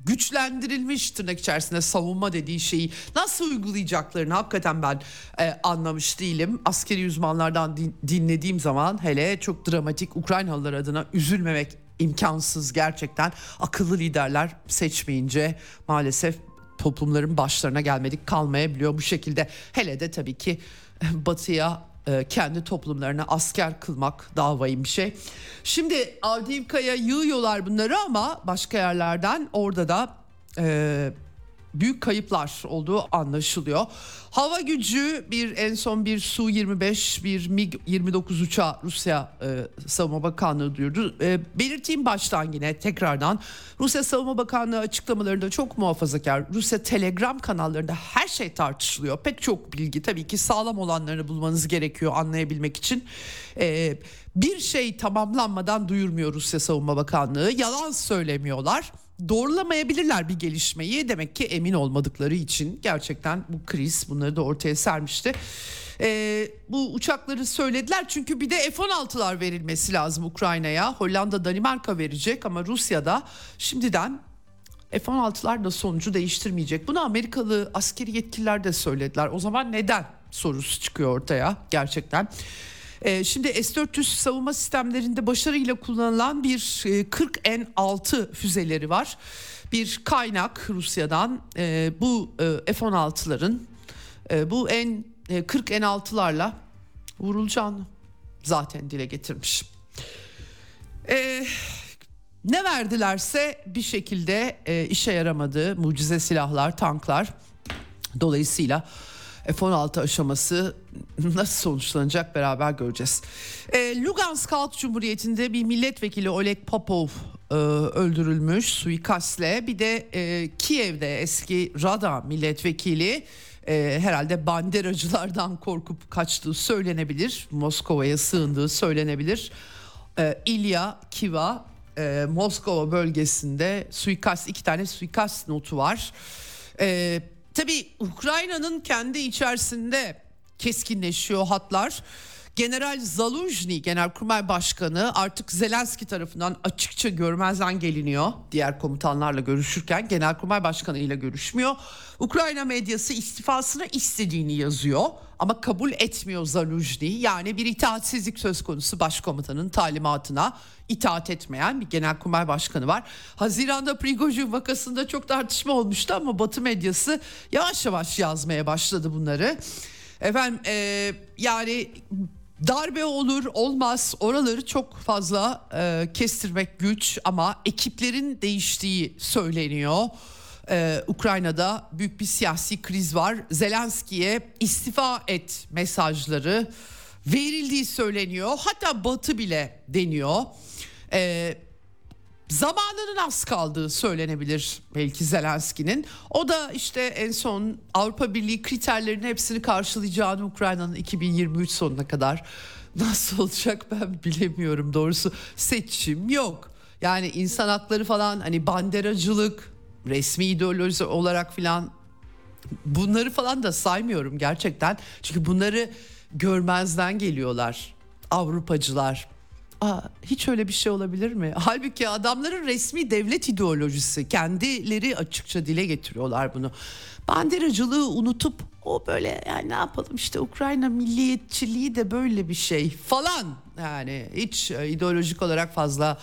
güçlendirilmiş tırnak içerisinde savunma dediği şeyi nasıl uygulayacaklarını hakikaten ben e, anlamış değilim. Askeri uzmanlardan din, dinlediğim zaman hele çok dramatik Ukraynalılar adına üzülmemek imkansız gerçekten. Akıllı liderler seçmeyince maalesef toplumların başlarına gelmedik kalmayabiliyor bu şekilde. Hele de tabii ki batıya e, kendi toplumlarına asker kılmak daha vahim bir şey. Şimdi Avdiivka'ya yığıyorlar bunları ama başka yerlerden orada da e, büyük kayıplar olduğu anlaşılıyor. Hava gücü bir en son bir Su-25 bir MiG-29 uçağı Rusya e, Savunma Bakanlığı duyurdu. E, belirteyim baştan yine tekrardan Rusya Savunma Bakanlığı açıklamalarında çok muhafazakar. Rusya Telegram kanallarında her şey tartışılıyor. Pek çok bilgi tabii ki sağlam olanlarını bulmanız gerekiyor anlayabilmek için. E, bir şey tamamlanmadan duyurmuyor Rusya Savunma Bakanlığı. Yalan söylemiyorlar doğrulamayabilirler bir gelişmeyi demek ki emin olmadıkları için gerçekten bu kriz bunları da ortaya sermişti. Ee, bu uçakları söylediler çünkü bir de F-16'lar verilmesi lazım Ukrayna'ya. Hollanda, Danimarka verecek ama Rusya'da şimdiden F-16'lar da sonucu değiştirmeyecek. Bunu Amerikalı askeri yetkililer de söylediler. O zaman neden sorusu çıkıyor ortaya gerçekten. E, şimdi S-400 savunma sistemlerinde başarıyla kullanılan bir 40N6 füzeleri var. Bir kaynak Rusya'dan e, bu e, F-16'ların e, bu en e, 40 N6'larla vurulacağını zaten dile getirmiş. E, ne verdilerse bir şekilde e, işe yaramadı mucize silahlar, tanklar. Dolayısıyla F-16 aşaması nasıl sonuçlanacak beraber göreceğiz. E, Lugansk Halk Cumhuriyeti'nde bir milletvekili Oleg Popov e, öldürülmüş suikastle. Bir de e, Kiev'de eski Rada milletvekili e, herhalde banderacılardan korkup kaçtığı söylenebilir. Moskova'ya sığındığı söylenebilir. E, İlya Kiva e, Moskova bölgesinde suikast iki tane suikast notu var. E, Tabii Ukrayna'nın kendi içerisinde keskinleşiyor hatlar. General Zaluzhny Genelkurmay Başkanı artık Zelenski tarafından açıkça görmezden geliniyor. Diğer komutanlarla görüşürken Genelkurmay Başkanı ile görüşmüyor. Ukrayna medyası istifasını istediğini yazıyor ama kabul etmiyor Zaluzhny. Yani bir itaatsizlik söz konusu başkomutanın talimatına itaat etmeyen bir genelkurmay başkanı var. Haziranda Prigojin vakasında çok tartışma olmuştu ama Batı medyası yavaş yavaş yazmaya başladı bunları. Efendim e, yani darbe olur olmaz oraları çok fazla e, kestirmek güç ama ekiplerin değiştiği söyleniyor. Ee, Ukrayna'da büyük bir siyasi kriz var. Zelenski'ye istifa et mesajları verildiği söyleniyor. Hatta Batı bile deniyor. Ee, zamanının az kaldığı söylenebilir belki Zelenski'nin. O da işte en son Avrupa Birliği kriterlerinin hepsini karşılayacağını Ukrayna'nın 2023 sonuna kadar nasıl olacak ben bilemiyorum doğrusu. Seçim yok. Yani insan hakları falan hani banderacılık, resmi ideoloji olarak filan bunları falan da saymıyorum gerçekten. Çünkü bunları görmezden geliyorlar Avrupacılar. Aa, hiç öyle bir şey olabilir mi? Halbuki adamların resmi devlet ideolojisi kendileri açıkça dile getiriyorlar bunu. Banderacılığı unutup o böyle yani ne yapalım işte Ukrayna milliyetçiliği de böyle bir şey falan yani hiç ideolojik olarak fazla e,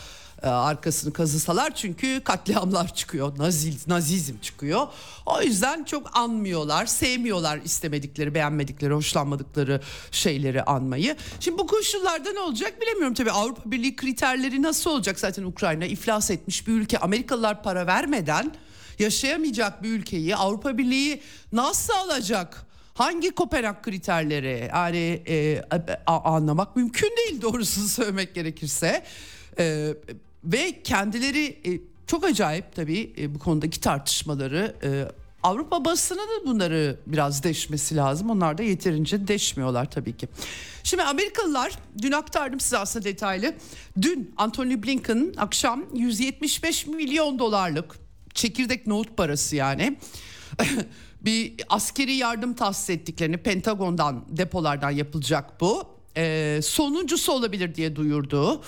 arkasını kazısalar çünkü katliamlar çıkıyor. Nazil, nazizm çıkıyor. O yüzden çok anmıyorlar, sevmiyorlar istemedikleri, beğenmedikleri, hoşlanmadıkları şeyleri anmayı. Şimdi bu koşullarda ne olacak bilemiyorum tabii. Avrupa Birliği kriterleri nasıl olacak? Zaten Ukrayna iflas etmiş bir ülke. Amerikalılar para vermeden yaşayamayacak bir ülkeyi Avrupa Birliği nasıl alacak? Hangi Kopenhag kriterleri yani e, a, anlamak mümkün değil doğrusunu söylemek gerekirse. E, ve kendileri e, çok acayip tabii e, bu konudaki tartışmaları e, Avrupa basını da bunları biraz deşmesi lazım. Onlar da yeterince deşmiyorlar tabii ki. Şimdi Amerikalılar dün aktardım size aslında detaylı. Dün Anthony Blinken akşam 175 milyon dolarlık çekirdek nohut parası yani bir askeri yardım tahsis ettiklerini Pentagon'dan depolardan yapılacak bu. Ee, sonuncusu olabilir diye duyurdu.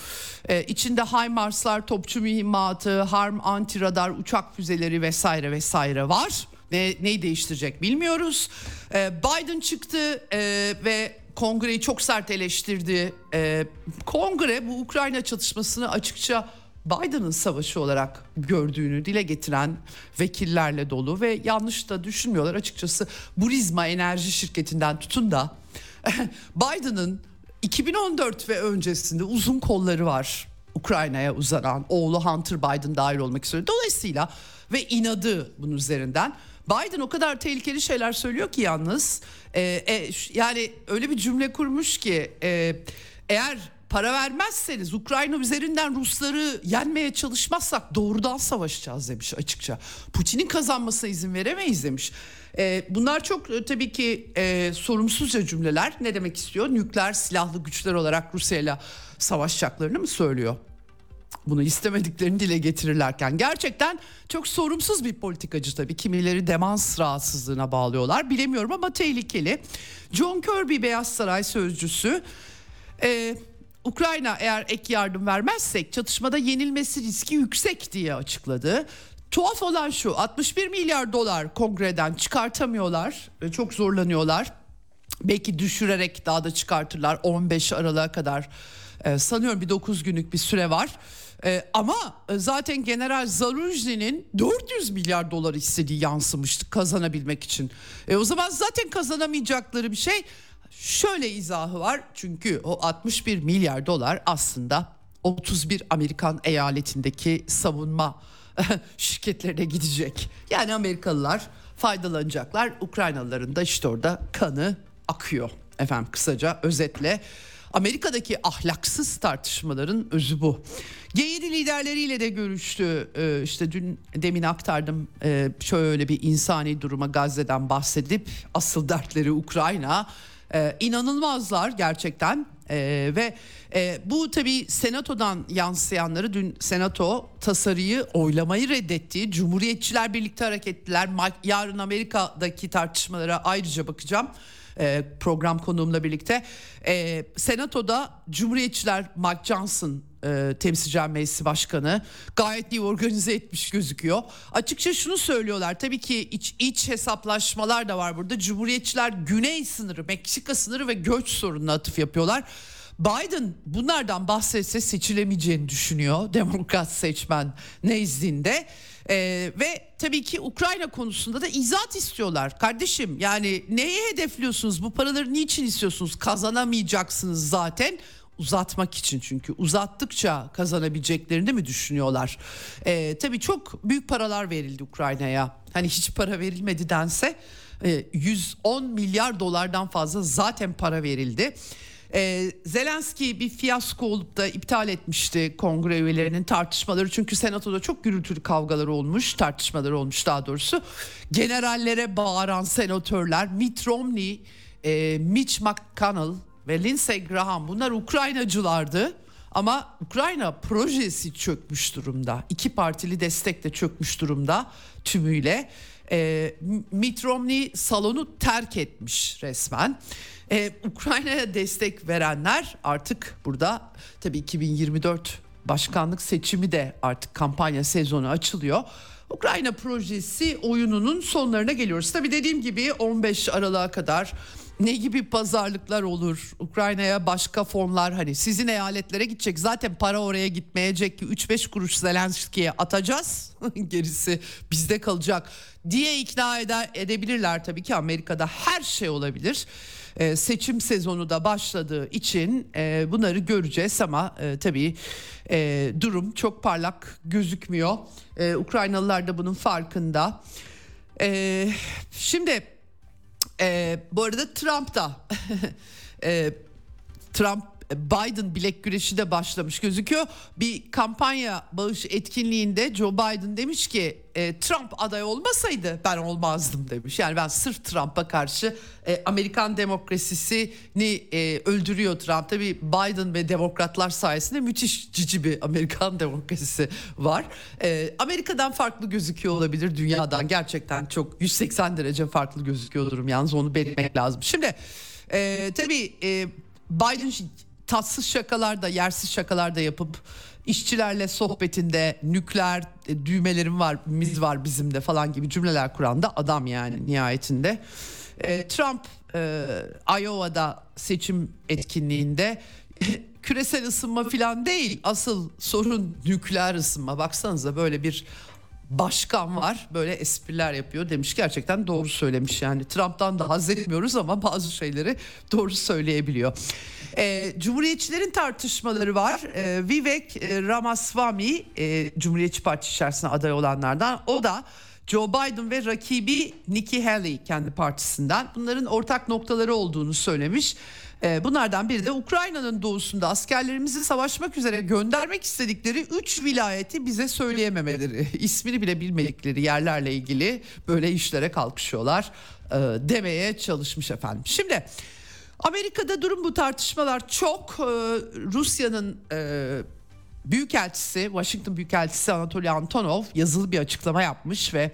Ee, içinde HIMARS'lar, topçu mühimmatı, harm anti radar uçak füzeleri vesaire vesaire var. Ne, neyi değiştirecek bilmiyoruz. Ee, Biden çıktı e, ve kongreyi çok sert eleştirdi. Ee, kongre bu Ukrayna çatışmasını açıkça Biden'ın savaşı olarak gördüğünü dile getiren vekillerle dolu ve yanlış da düşünmüyorlar açıkçası. Burisma Enerji Şirketi'nden tutun da Biden'ın 2014 ve öncesinde uzun kolları var. Ukrayna'ya uzanan oğlu Hunter Biden dahil olmak üzere. Dolayısıyla ve inadı bunun üzerinden. Biden o kadar tehlikeli şeyler söylüyor ki yalnız e, e, yani öyle bir cümle kurmuş ki e, eğer para vermezseniz Ukrayna üzerinden Rusları yenmeye çalışmazsak doğrudan savaşacağız demiş açıkça. Putin'in kazanmasına izin veremeyiz demiş. Ee, bunlar çok e, tabii ki e, sorumsuzca cümleler. Ne demek istiyor? Nükleer silahlı güçler olarak Rusya ile savaşacaklarını mı söylüyor? Bunu istemediklerini dile getirirlerken gerçekten çok sorumsuz bir politikacı tabii. Kimileri demans rahatsızlığına bağlıyorlar bilemiyorum ama tehlikeli. John Kirby Beyaz Saray sözcüsü e, Ukrayna eğer ek yardım vermezsek çatışmada yenilmesi riski yüksek diye açıkladı. Tuhaf olan şu 61 milyar dolar kongreden çıkartamıyorlar. Çok zorlanıyorlar. Belki düşürerek daha da çıkartırlar 15 Aralık'a kadar. Ee, sanıyorum bir 9 günlük bir süre var. Ee, ama zaten General Zarujni'nin 400 milyar dolar istediği yansımıştı kazanabilmek için. E, o zaman zaten kazanamayacakları bir şey Şöyle izahı var çünkü o 61 milyar dolar aslında 31 Amerikan eyaletindeki savunma şirketlerine gidecek. Yani Amerikalılar faydalanacaklar. Ukraynalıların da işte orada kanı akıyor. Efendim kısaca özetle Amerika'daki ahlaksız tartışmaların özü bu. G7 liderleriyle de görüştü. Ee, işte dün demin aktardım ee, şöyle bir insani duruma Gazze'den bahsedip asıl dertleri Ukrayna. Ee, inanılmazlar gerçekten ee, ve e, bu tabi senatodan yansıyanları dün senato tasarıyı oylamayı reddetti. Cumhuriyetçiler birlikte hareket ettiler. Yarın Amerika'daki tartışmalara ayrıca bakacağım e, program konuğumla birlikte. E, Senato'da Cumhuriyetçiler Mike Johnson e, temsilciler meclisi başkanı gayet iyi organize etmiş gözüküyor. Açıkça şunu söylüyorlar tabii ki iç, iç hesaplaşmalar da var burada. Cumhuriyetçiler güney sınırı, Meksika sınırı ve göç sorununa atıf yapıyorlar. Biden bunlardan bahsetse seçilemeyeceğini düşünüyor demokrat seçmen nezdinde. Ee, ve tabii ki Ukrayna konusunda da izahat istiyorlar. Kardeşim yani neyi hedefliyorsunuz? Bu paraları niçin istiyorsunuz? Kazanamayacaksınız zaten uzatmak için çünkü uzattıkça kazanabileceklerini mi düşünüyorlar? Ee, tabii çok büyük paralar verildi Ukrayna'ya. Hani hiç para verilmedi dense 110 e, milyar dolardan fazla zaten para verildi. Ee, Zelenski bir fiyasko olup da iptal etmişti kongre üyelerinin tartışmaları. Çünkü senatoda çok gürültülü kavgalar olmuş, tartışmalar olmuş daha doğrusu. Generallere bağıran senatörler Mitt Romney, e, Mitch McConnell ve Lindsey Graham bunlar Ukraynacılardı. Ama Ukrayna projesi çökmüş durumda. İki partili destek de çökmüş durumda tümüyle. E, Mitt Romney salonu terk etmiş resmen. Ee, Ukrayna'ya destek verenler artık burada tabii 2024 başkanlık seçimi de artık kampanya sezonu açılıyor. Ukrayna projesi oyununun sonlarına geliyoruz. Tabii dediğim gibi 15 Aralık'a kadar ne gibi pazarlıklar olur? Ukrayna'ya başka fonlar hani sizin eyaletlere gidecek. Zaten para oraya gitmeyecek ki 3-5 kuruş Zelenski'ye atacağız. Gerisi bizde kalacak diye ikna eder, edebilirler tabii ki Amerika'da her şey olabilir. Ee, seçim sezonu da başladığı için e, bunları göreceğiz ama e, tabii e, durum çok parlak gözükmüyor. E, Ukraynalılar da bunun farkında. E, şimdi e, bu arada Trump da e, Trump Biden bilek güreşi de başlamış gözüküyor. Bir kampanya bağış etkinliğinde Joe Biden demiş ki e, Trump aday olmasaydı ben olmazdım demiş. Yani ben sırf Trump'a karşı e, Amerikan demokrasisini e, öldürüyor Trump. Tabii Biden ve demokratlar sayesinde müthiş cici bir Amerikan demokrasisi var. E, Amerika'dan farklı gözüküyor olabilir dünyadan. Gerçekten çok 180 derece farklı gözüküyor durum yalnız onu belirtmek lazım. Şimdi e, tabii e, Biden tatsız şakalar da yersiz şakalar da yapıp işçilerle sohbetinde nükleer e, düğmelerim var biz var bizim de falan gibi cümleler kuran da adam yani nihayetinde. E, Trump e, Iowa'da seçim etkinliğinde küresel ısınma falan değil asıl sorun nükleer ısınma baksanıza böyle bir başkan var böyle espriler yapıyor demiş gerçekten doğru söylemiş yani Trump'tan da haz etmiyoruz ama bazı şeyleri doğru söyleyebiliyor. E, Cumhuriyetçilerin tartışmaları var. E, Vivek Ramaswamy e, Cumhuriyetçi Parti içerisinde aday olanlardan o da Joe Biden ve rakibi Nikki Haley kendi partisinden bunların ortak noktaları olduğunu söylemiş. Ee, bunlardan biri de Ukrayna'nın doğusunda askerlerimizi savaşmak üzere göndermek istedikleri 3 vilayeti bize söyleyememeleri, ismini bile bilmedikleri yerlerle ilgili böyle işlere kalkışıyorlar e, demeye çalışmış efendim. Şimdi Amerika'da durum bu tartışmalar çok. E, Rusya'nın e, Büyükelçisi, Washington Büyükelçisi Anatoly Antonov yazılı bir açıklama yapmış ve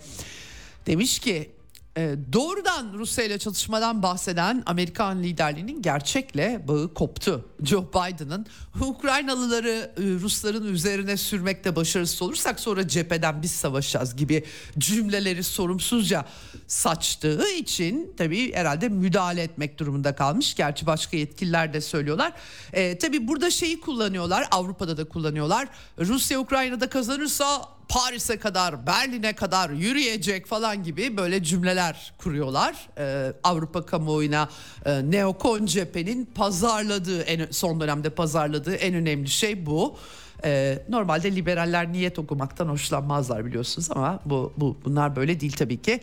demiş ki e, doğrudan Rusya ile çatışmadan bahseden Amerikan liderliğinin gerçekle bağı koptu. Joe Biden'ın Ukraynalıları e, Rusların üzerine sürmekte başarısız olursak sonra cepheden biz savaşacağız gibi cümleleri sorumsuzca saçtığı için tabii herhalde müdahale etmek durumunda kalmış. Gerçi başka yetkililer de söylüyorlar. E, tabii burada şeyi kullanıyorlar Avrupa'da da kullanıyorlar. Rusya Ukrayna'da kazanırsa Paris'e kadar Berlin'e kadar yürüyecek falan gibi böyle cümleler kuruyorlar. Ee, Avrupa kamuoyuna e, neokon cephenin pazarladığı en, son dönemde pazarladığı en önemli şey bu. Ee, normalde liberaller niyet okumaktan hoşlanmazlar biliyorsunuz ama bu, bu bunlar böyle değil tabii ki.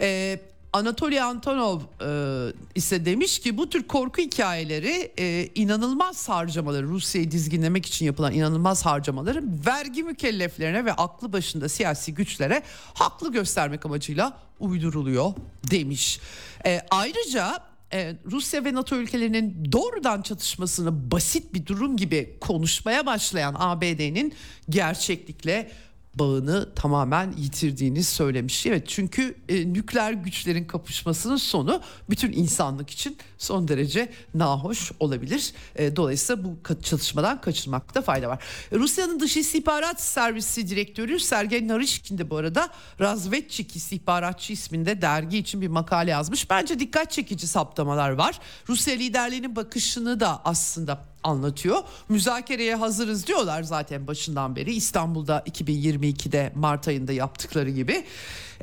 Ee, Anatoly Antonov e, ise demiş ki bu tür korku hikayeleri e, inanılmaz harcamaları Rusya'yı dizginlemek için yapılan inanılmaz harcamaları vergi mükelleflerine ve aklı başında siyasi güçlere haklı göstermek amacıyla uyduruluyor demiş. E, ayrıca e, Rusya ve NATO ülkelerinin doğrudan çatışmasını basit bir durum gibi konuşmaya başlayan ABD'nin gerçeklikle bağını tamamen yitirdiğini söylemiş. Evet çünkü e, nükleer güçlerin kapışmasının sonu bütün insanlık için son derece nahoş olabilir. E, dolayısıyla bu çalışmadan kaçırmakta fayda var. Rusya'nın dış istihbarat servisi direktörü Sergey Narishkin de bu arada Razvetçik istihbaratçı isminde dergi için bir makale yazmış. Bence dikkat çekici saptamalar var. Rusya liderliğinin bakışını da aslında anlatıyor. Müzakereye hazırız diyorlar zaten başından beri İstanbul'da 2022'de Mart ayında yaptıkları gibi.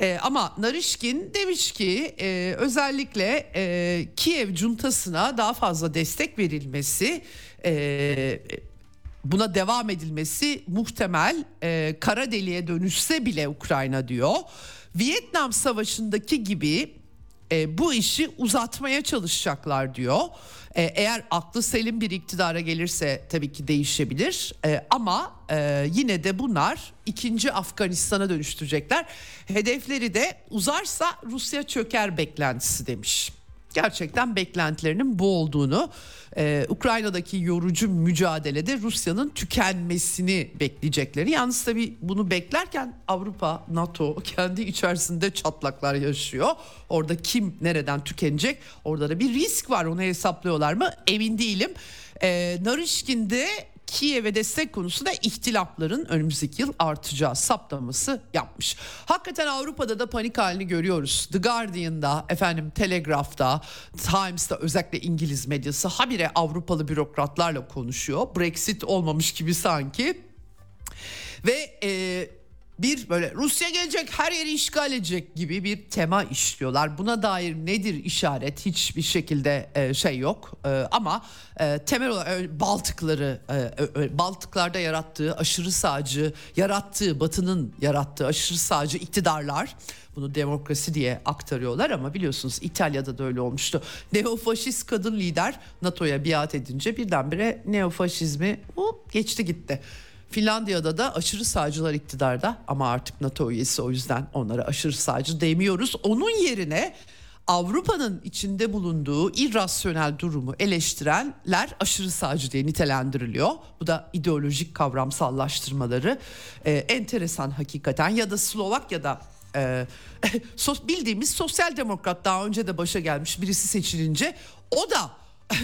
E, ama Narişkin demiş ki e, özellikle e, Kiev cuntasına daha fazla destek verilmesi... E, buna devam edilmesi muhtemel e, kara deliğe dönüşse bile Ukrayna diyor. Vietnam Savaşı'ndaki gibi e, bu işi uzatmaya çalışacaklar diyor. E, eğer aklı selim bir iktidara gelirse tabii ki değişebilir e, ama e, yine de bunlar ikinci Afganistan'a dönüştürecekler. Hedefleri de uzarsa Rusya çöker beklentisi demiş gerçekten beklentilerinin bu olduğunu, e, Ukrayna'daki yorucu mücadelede Rusya'nın tükenmesini bekleyecekleri. Yalnız tabii bunu beklerken Avrupa, NATO kendi içerisinde çatlaklar yaşıyor. Orada kim nereden tükenecek? Orada da bir risk var onu hesaplıyorlar mı? Emin değilim. E, Narişkin de Kiev'e destek konusunda ihtilafların önümüzdeki yıl artacağı saptaması yapmış. Hakikaten Avrupa'da da panik halini görüyoruz. The Guardian'da, efendim Telegraph'ta, Times'ta özellikle İngiliz medyası habire Avrupalı bürokratlarla konuşuyor. Brexit olmamış gibi sanki. Ve e, bir böyle Rusya gelecek her yeri işgal edecek gibi bir tema işliyorlar. Buna dair nedir işaret hiçbir şekilde e, şey yok e, ama e, temel olarak Baltıkları e, Baltıklarda yarattığı aşırı sağcı yarattığı Batı'nın yarattığı aşırı sağcı iktidarlar bunu demokrasi diye aktarıyorlar ama biliyorsunuz İtalya'da da öyle olmuştu. Neofaşist kadın lider NATO'ya biat edince birdenbire neofaşizmi hop, geçti gitti. Finlandiya'da da aşırı sağcılar iktidarda ama artık NATO üyesi o yüzden onlara aşırı sağcı demiyoruz. Onun yerine Avrupa'nın içinde bulunduğu irrasyonel durumu eleştirenler aşırı sağcı diye nitelendiriliyor. Bu da ideolojik kavramsallaştırmaları e, enteresan hakikaten ya da Slovakya'da e, bildiğimiz sosyal demokrat daha önce de başa gelmiş birisi seçilince o da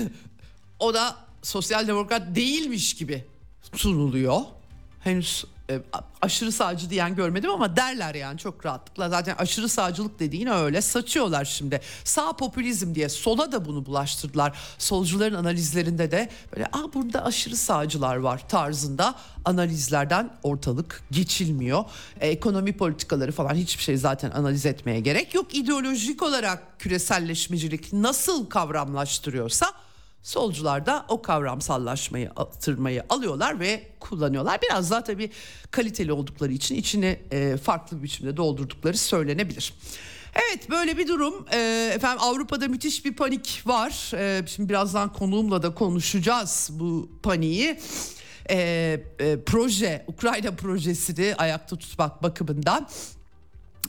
o da sosyal demokrat değilmiş gibi sunuluyor henüz e, aşırı sağcı diyen görmedim ama derler yani çok rahatlıkla. Zaten aşırı sağcılık dediğin öyle saçıyorlar şimdi. Sağ popülizm diye sola da bunu bulaştırdılar. Solcuların analizlerinde de böyle ah burada aşırı sağcılar var tarzında analizlerden ortalık geçilmiyor. E, ekonomi politikaları falan hiçbir şey zaten analiz etmeye gerek yok. İdeolojik olarak küreselleşmecilik nasıl kavramlaştırıyorsa Solcular da o kavramsallaşmayı, tırmayı alıyorlar ve kullanıyorlar. Biraz daha tabii kaliteli oldukları için içine e, farklı bir biçimde doldurdukları söylenebilir. Evet böyle bir durum. E, efendim Avrupa'da müthiş bir panik var. E, şimdi birazdan konuğumla da konuşacağız bu paniği. Proje, Ukrayna projesini ayakta tutmak bakımından.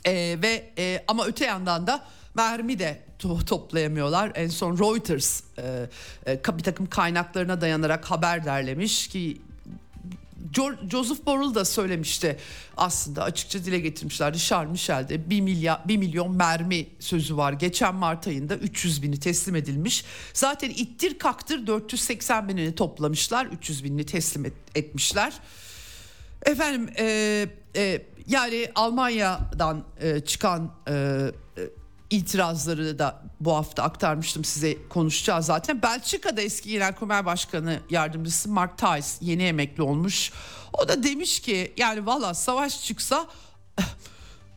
Ve ama öte yandan da mermi de to- toplayamıyorlar. En son Reuters e, e, bir takım kaynaklarına dayanarak haber derlemiş ki Joseph Borrell da söylemişti aslında açıkça dile getirmişlerdi. Charles Michel'de 1, milyar, 1 milyon mermi sözü var. Geçen Mart ayında 300 bini teslim edilmiş. Zaten ittir kaktır 480 binini toplamışlar. 300 binini teslim et, etmişler. Efendim e, e, yani Almanya'dan e, çıkan e, e itirazları da bu hafta aktarmıştım size konuşacağız zaten. Belçika'da eski Genelkurmay Başkanı yardımcısı Mark Thijs yeni emekli olmuş. O da demiş ki yani valla savaş çıksa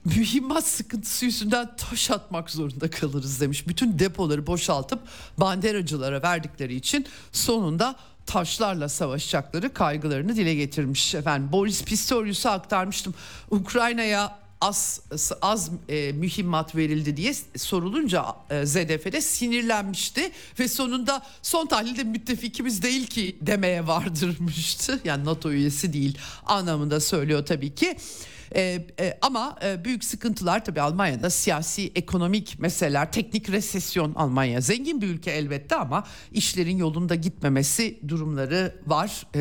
mühimmat sıkıntısı yüzünden taş atmak zorunda kalırız demiş. Bütün depoları boşaltıp banderacılara verdikleri için sonunda taşlarla savaşacakları kaygılarını dile getirmiş efendim. Boris Pistorius'a aktarmıştım. Ukrayna'ya az az e, mühimmat verildi diye sorulunca e, ZDF'de sinirlenmişti ve sonunda son tahlilde müttefikimiz değil ki demeye vardırmıştı. Yani NATO üyesi değil anlamında söylüyor tabii ki. E, e, ama e, büyük sıkıntılar tabii Almanya'da siyasi, ekonomik meseleler, teknik resesyon Almanya zengin bir ülke elbette ama işlerin yolunda gitmemesi durumları var. E,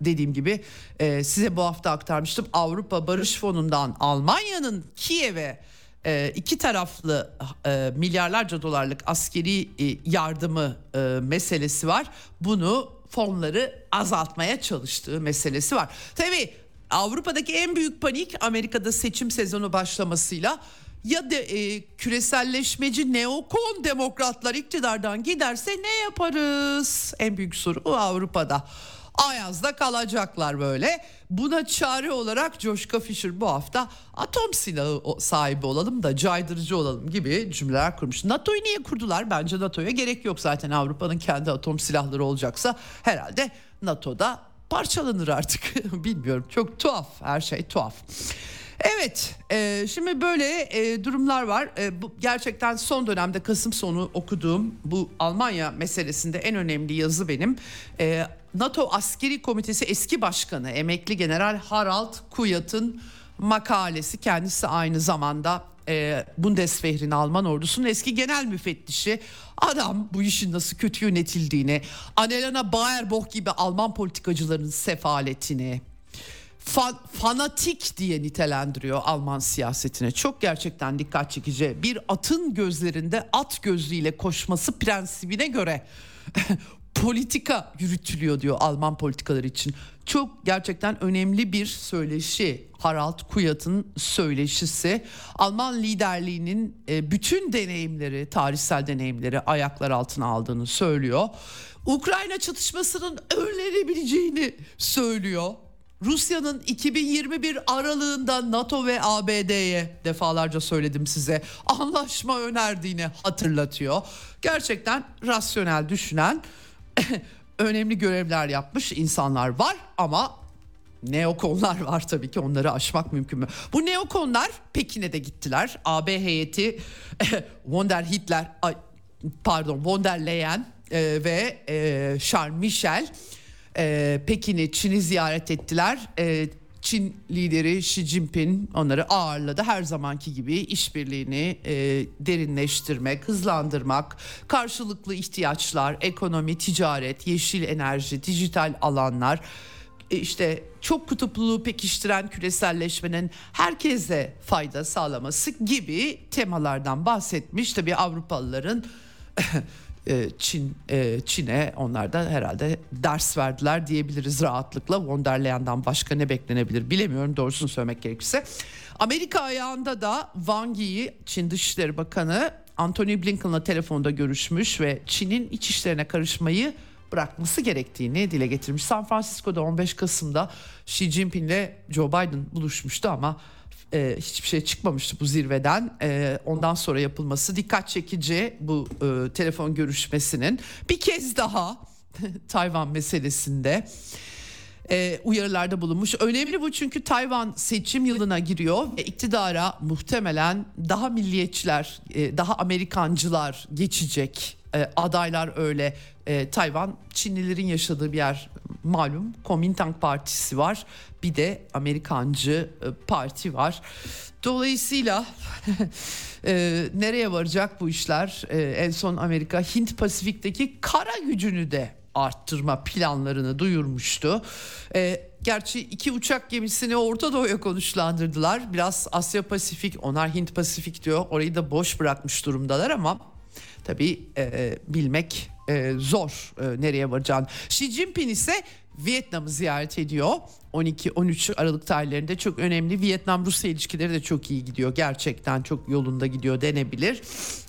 dediğim gibi e, size bu hafta aktarmıştım. Avrupa Barış Fonu'ndan Almanya'nın Kiev'e e, iki taraflı e, milyarlarca dolarlık askeri e, yardımı e, meselesi var. Bunu fonları azaltmaya çalıştığı meselesi var. Tabii Avrupa'daki en büyük panik Amerika'da seçim sezonu başlamasıyla ya de e, küreselleşmeci neokon demokratlar iktidardan giderse ne yaparız? En büyük soru Avrupa'da. Ayaz'da kalacaklar böyle. Buna çare olarak Joshka Fisher bu hafta atom silahı sahibi olalım da caydırıcı olalım gibi cümleler kurmuş. NATO'yu niye kurdular? Bence NATO'ya gerek yok zaten Avrupa'nın kendi atom silahları olacaksa herhalde NATO'da parçalanır artık. Bilmiyorum çok tuhaf her şey tuhaf. Evet e, şimdi böyle e, durumlar var. E, bu gerçekten son dönemde Kasım sonu okuduğum bu Almanya meselesinde en önemli yazı benim. E, NATO Askeri Komitesi eski başkanı emekli general Harald Kuyat'ın makalesi kendisi aynı zamanda e, Bundeswehr'in Alman ordusunun eski genel müfettişi adam bu işin nasıl kötü yönetildiğini Annalena Baerbock gibi Alman politikacıların sefaletini fan, fanatik diye nitelendiriyor Alman siyasetine. Çok gerçekten dikkat çekici. Bir atın gözlerinde at gözlüğüyle koşması prensibine göre politika yürütülüyor diyor Alman politikaları için. Çok gerçekten önemli bir söyleşi Harald Kuyat'ın söyleşisi. Alman liderliğinin e, bütün deneyimleri, tarihsel deneyimleri ayaklar altına aldığını söylüyor. Ukrayna çatışmasının önlenebileceğini söylüyor. Rusya'nın 2021 aralığında NATO ve ABD'ye defalarca söyledim size anlaşma önerdiğini hatırlatıyor. Gerçekten rasyonel düşünen önemli görevler yapmış insanlar var ama neokonlar var tabii ki onları aşmak mümkün mü? Bu neokonlar Pekin'e de gittiler. AB heyeti von der Hitler pardon von Leyen e, ve e, Charles Michel e, Pekin'i Çin'i ziyaret ettiler. E, Çin lideri Xi Jinping onları ağırladı. Her zamanki gibi işbirliğini e, derinleştirmek, hızlandırmak, karşılıklı ihtiyaçlar, ekonomi, ticaret, yeşil enerji, dijital alanlar, işte çok kutupluluğu pekiştiren küreselleşmenin herkese fayda sağlaması gibi temalardan bahsetmiş. Tabii Avrupalıların e, Çin e, Çin'e onlar da herhalde ders verdiler diyebiliriz rahatlıkla. Von başka ne beklenebilir bilemiyorum doğrusunu söylemek gerekirse. Amerika ayağında da Wang Yi Çin Dışişleri Bakanı Anthony Blinken'la telefonda görüşmüş ve Çin'in iç işlerine karışmayı bırakması gerektiğini dile getirmiş. San Francisco'da 15 Kasım'da Xi Jinping ile Joe Biden buluşmuştu ama e, hiçbir şey çıkmamıştı bu zirveden. E, ondan sonra yapılması dikkat çekici bu e, telefon görüşmesinin. Bir kez daha Tayvan meselesinde e, uyarılarda bulunmuş. Önemli bu çünkü Tayvan seçim yılına giriyor ve iktidara muhtemelen daha milliyetçiler, e, daha Amerikancılar geçecek. E, adaylar öyle. E, Tayvan Çinlilerin yaşadığı bir yer malum. Komintang Partisi var. Bir de Amerikancı e, parti var. Dolayısıyla e, nereye varacak bu işler? E, en son Amerika Hint Pasifik'teki kara gücünü de arttırma planlarını duyurmuştu. E, gerçi iki uçak gemisini Orta Doğu'ya konuşlandırdılar. Biraz Asya Pasifik, onlar Hint Pasifik diyor. Orayı da boş bırakmış durumdalar ama tabii e, bilmek e, zor e, nereye varacağını. Xi Jinping ise Vietnam'ı ziyaret ediyor. 12-13 Aralık tarihlerinde çok önemli. Vietnam-Rusya ilişkileri de çok iyi gidiyor. Gerçekten çok yolunda gidiyor denebilir.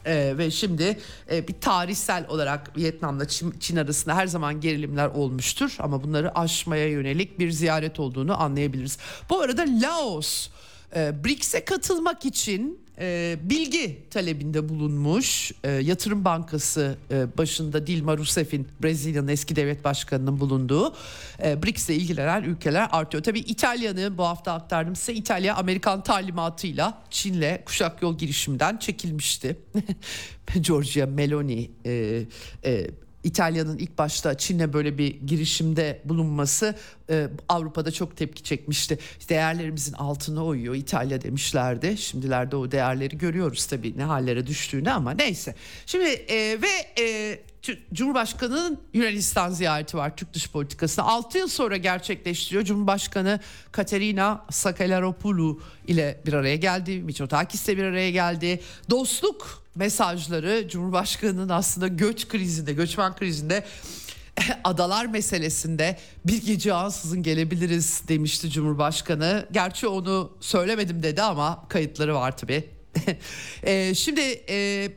Ee, ve şimdi e, bir tarihsel olarak Vietnam'la Çin, Çin arasında her zaman gerilimler olmuştur. Ama bunları aşmaya yönelik bir ziyaret olduğunu anlayabiliriz. Bu arada Laos e, BRICS'e katılmak için e, bilgi talebinde bulunmuş. E, Yatırım Bankası e, başında Dilma Rousseff'in Brezilya'nın eski devlet başkanının bulunduğu e, ilgilenen ülkeler artıyor. Tabii İtalya'nı bu hafta aktardım size. İtalya Amerikan talimatıyla Çin'le kuşak yol girişiminden çekilmişti. Giorgia Meloni e, e, İtalya'nın ilk başta Çin'le böyle bir girişimde bulunması e, Avrupa'da çok tepki çekmişti. Değerlerimizin altına uyuyor İtalya demişlerdi. Şimdilerde o değerleri görüyoruz tabii ne hallere düştüğünü ama neyse. Şimdi e, ve e, Cumhurbaşkanı'nın Yunanistan ziyareti var Türk dış politikasında. 6 yıl sonra gerçekleştiriyor. Cumhurbaşkanı Katerina Sakelaropoulou ile bir araya geldi. Mitsotakis ile bir araya geldi. Dostluk mesajları Cumhurbaşkanı'nın aslında göç krizinde, göçmen krizinde adalar meselesinde bir gece ansızın gelebiliriz demişti Cumhurbaşkanı. Gerçi onu söylemedim dedi ama kayıtları var tabii. e, şimdi e,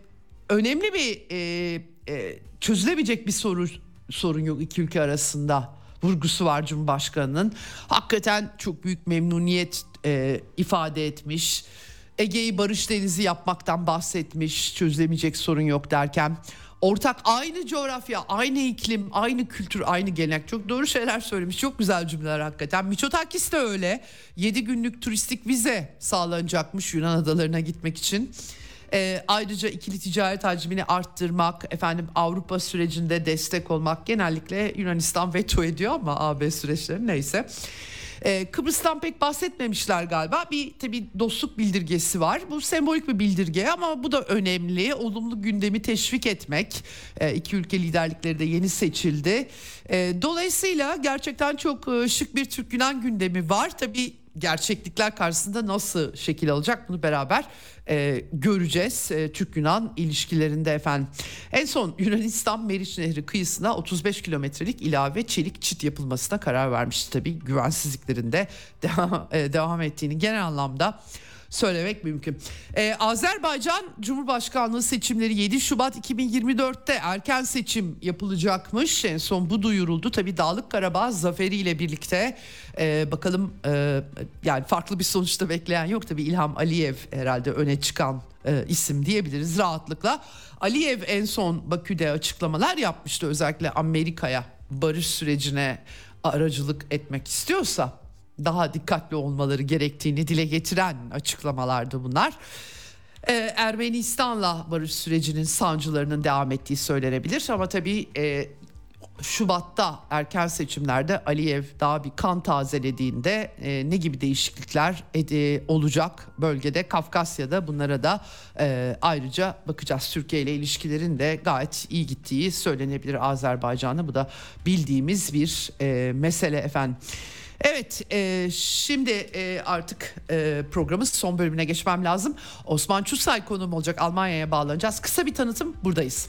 önemli bir e, e, çözülebilecek bir soru sorun yok iki ülke arasında vurgusu var Cumhurbaşkanı'nın. Hakikaten çok büyük memnuniyet e, ifade etmiş. Ege'yi barış denizi yapmaktan bahsetmiş. Çözülemeyecek sorun yok derken ortak aynı coğrafya, aynı iklim, aynı kültür, aynı gelenek. Çok doğru şeyler söylemiş. Çok güzel cümleler hakikaten. Miçotakis de öyle. 7 günlük turistik vize sağlanacakmış Yunan adalarına gitmek için. E, ayrıca ikili ticaret hacmini arttırmak, efendim Avrupa sürecinde destek olmak genellikle Yunanistan veto ediyor ama AB süreçleri neyse. Ee, Kıbrıs'tan pek bahsetmemişler galiba. Bir tabii dostluk bildirgesi var. Bu sembolik bir bildirge ama bu da önemli. Olumlu gündemi teşvik etmek. Ee, iki ülke liderlikleri de yeni seçildi. Ee, dolayısıyla gerçekten çok e, şık bir Türk-Yunan gündemi var. Tabii gerçeklikler karşısında nasıl şekil alacak bunu beraber e, göreceğiz. E, Türk-Yunan ilişkilerinde efendim. En son Yunanistan Meriç Nehri kıyısına 35 kilometrelik ilave çelik çit yapılmasına karar vermişti. Tabii güvensizliklerinde devam, e, devam ettiğini genel anlamda söylemek mümkün. Ee, Azerbaycan Cumhurbaşkanlığı seçimleri 7 Şubat 2024'te erken seçim yapılacakmış. En son bu duyuruldu. Tabi Dağlık Karabağ zaferiyle birlikte e, bakalım e, yani farklı bir sonuçta bekleyen yok. Tabi İlham Aliyev herhalde öne çıkan e, isim diyebiliriz rahatlıkla. Aliyev en son Bakü'de açıklamalar yapmıştı özellikle Amerika'ya barış sürecine aracılık etmek istiyorsa daha dikkatli olmaları gerektiğini dile getiren açıklamalardı bunlar. Ee, Ermenistan'la barış sürecinin sancılarının devam ettiği söylenebilir ama tabii e, Şubat'ta erken seçimlerde Aliyev daha bir kan tazelediğinde e, ne gibi değişiklikler ede, olacak bölgede Kafkasya'da bunlara da e, ayrıca bakacağız. Türkiye ile ilişkilerin de gayet iyi gittiği söylenebilir Azerbaycan'a bu da bildiğimiz bir e, mesele efendim. Evet e, şimdi e, artık e, programın son bölümüne geçmem lazım. Osman Çusay konuğum olacak Almanya'ya bağlanacağız. Kısa bir tanıtım buradayız.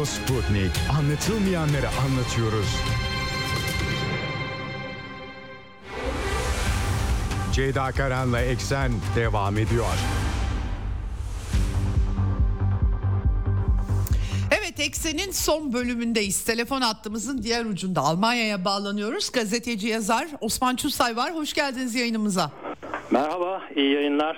Radyo Sputnik. Anlatılmayanları anlatıyoruz. Ceyda Karan'la Eksen devam ediyor. Evet Eksen'in son bölümündeyiz. Telefon hattımızın diğer ucunda Almanya'ya bağlanıyoruz. Gazeteci yazar Osman Çusay var. Hoş geldiniz yayınımıza. Merhaba, iyi yayınlar.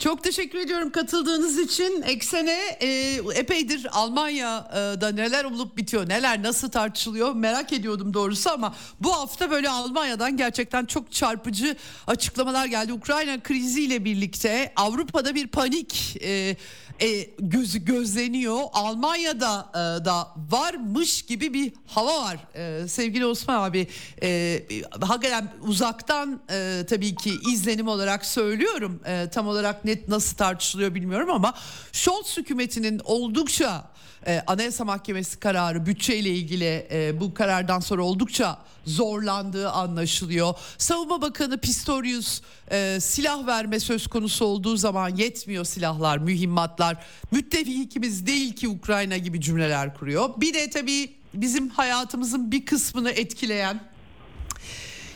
Çok teşekkür ediyorum katıldığınız için. Eksene e, epeydir Almanya'da neler olup bitiyor, neler nasıl tartışılıyor merak ediyordum doğrusu ama bu hafta böyle Almanya'dan gerçekten çok çarpıcı açıklamalar geldi. Ukrayna kriziyle birlikte Avrupa'da bir panik e, e, gözü gözleniyor. Almanya'da e, da varmış gibi bir hava var. E, sevgili Osman abi, e, hakikaten uzaktan e, tabii ki izlenim olarak söylüyorum. E, tam olarak net nasıl tartışılıyor bilmiyorum ama Scholz hükümetinin oldukça e, Anayasa Mahkemesi kararı bütçeyle ilgili e, bu karardan sonra oldukça zorlandığı anlaşılıyor. Savunma Bakanı Pistorius e, silah verme söz konusu olduğu zaman yetmiyor silahlar, mühimmatlar. Müttefikimiz değil ki Ukrayna gibi cümleler kuruyor. Bir de tabii bizim hayatımızın bir kısmını etkileyen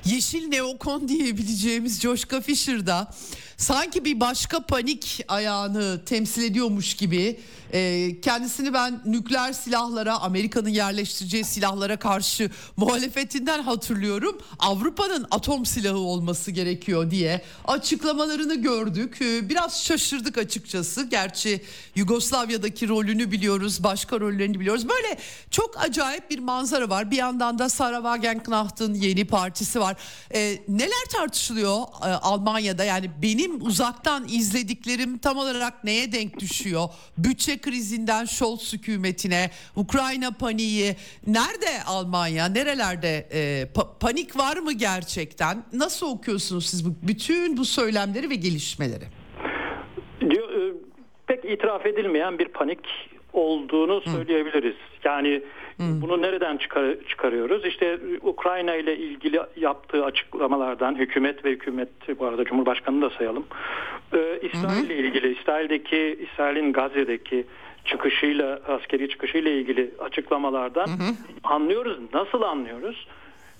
yeşil neokon diyebileceğimiz Joshka Fisher'da sanki bir başka panik ayağını temsil ediyormuş gibi e, kendisini ben nükleer silahlara Amerika'nın yerleştireceği silahlara karşı muhalefetinden hatırlıyorum. Avrupa'nın atom silahı olması gerekiyor diye açıklamalarını gördük. E, biraz şaşırdık açıkçası. Gerçi Yugoslavya'daki rolünü biliyoruz, başka rollerini biliyoruz. Böyle çok acayip bir manzara var. Bir yandan da Sarah Wagenknecht'ın yeni partisi var. E, neler tartışılıyor e, Almanya'da? Yani benim uzaktan izlediklerim tam olarak neye denk düşüyor? Bütçe krizinden Scholz hükümetine, Ukrayna paniği nerede Almanya, nerelerde e, pa- panik var mı gerçekten? Nasıl okuyorsunuz siz bu bütün bu söylemleri ve gelişmeleri? E, pek itiraf edilmeyen bir panik olduğunu söyleyebiliriz. Yani Hmm. Bunu nereden çıkar, çıkarıyoruz? İşte Ukrayna ile ilgili yaptığı açıklamalardan hükümet ve hükümet bu arada Cumhurbaşkanı da sayalım. Ee, İsrail ile ilgili İsrail'deki İsrail'in Gazze'deki çıkışıyla askeri çıkışıyla ilgili açıklamalardan hı hı. anlıyoruz. Nasıl anlıyoruz?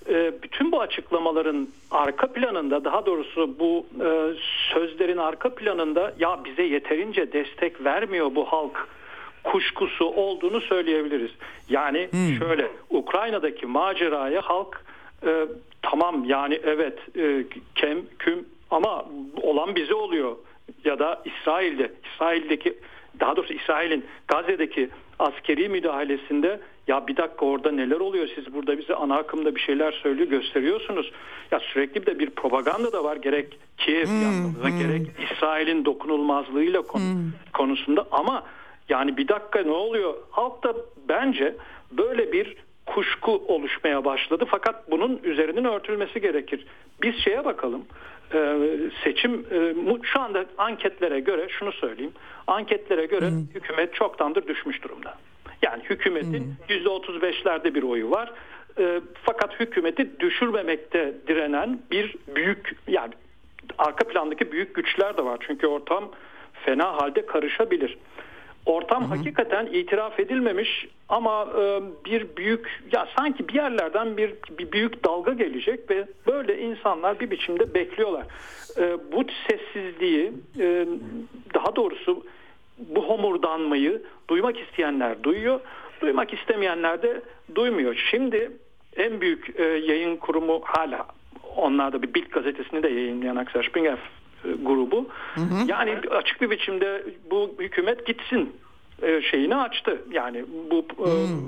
Ee, bütün bu açıklamaların arka planında daha doğrusu bu e, sözlerin arka planında ya bize yeterince destek vermiyor bu halk kuşkusu olduğunu söyleyebiliriz. Yani hmm. şöyle Ukrayna'daki maceraya halk e, tamam yani evet e, kem küm ama olan bize oluyor ya da İsrail'de İsrail'deki daha doğrusu İsrail'in Gazze'deki askeri müdahalesinde ya bir dakika orada neler oluyor siz burada bize ana akımda bir şeyler söylüyor gösteriyorsunuz. Ya sürekli de bir propaganda da var gerek Kiev hmm, hmm. gerek İsrail'in dokunulmazlığıyla konu, hmm. konusunda ama yani bir dakika ne oluyor? Halkta bence böyle bir kuşku oluşmaya başladı fakat bunun üzerinin örtülmesi gerekir. Biz şeye bakalım ee, seçim e, şu anda anketlere göre şunu söyleyeyim anketlere göre hmm. hükümet çoktandır düşmüş durumda. Yani hükümetin yüzde otuz beşlerde bir oyu var. E, fakat hükümeti düşürmemekte direnen bir büyük yani arka plandaki büyük güçler de var. Çünkü ortam fena halde karışabilir. Ortam hı hı. hakikaten itiraf edilmemiş ama e, bir büyük ya sanki bir yerlerden bir, bir büyük dalga gelecek ve böyle insanlar bir biçimde bekliyorlar. E, bu sessizliği e, daha doğrusu bu homurdanmayı duymak isteyenler duyuyor, duymak istemeyenler de duymuyor. Şimdi en büyük e, yayın kurumu hala onlar da bir Bild gazetesini de yayınlayan Axel Springer grubu. Hı hı. Yani açık bir biçimde bu hükümet gitsin e, şeyini açtı. Yani bu, e, hmm.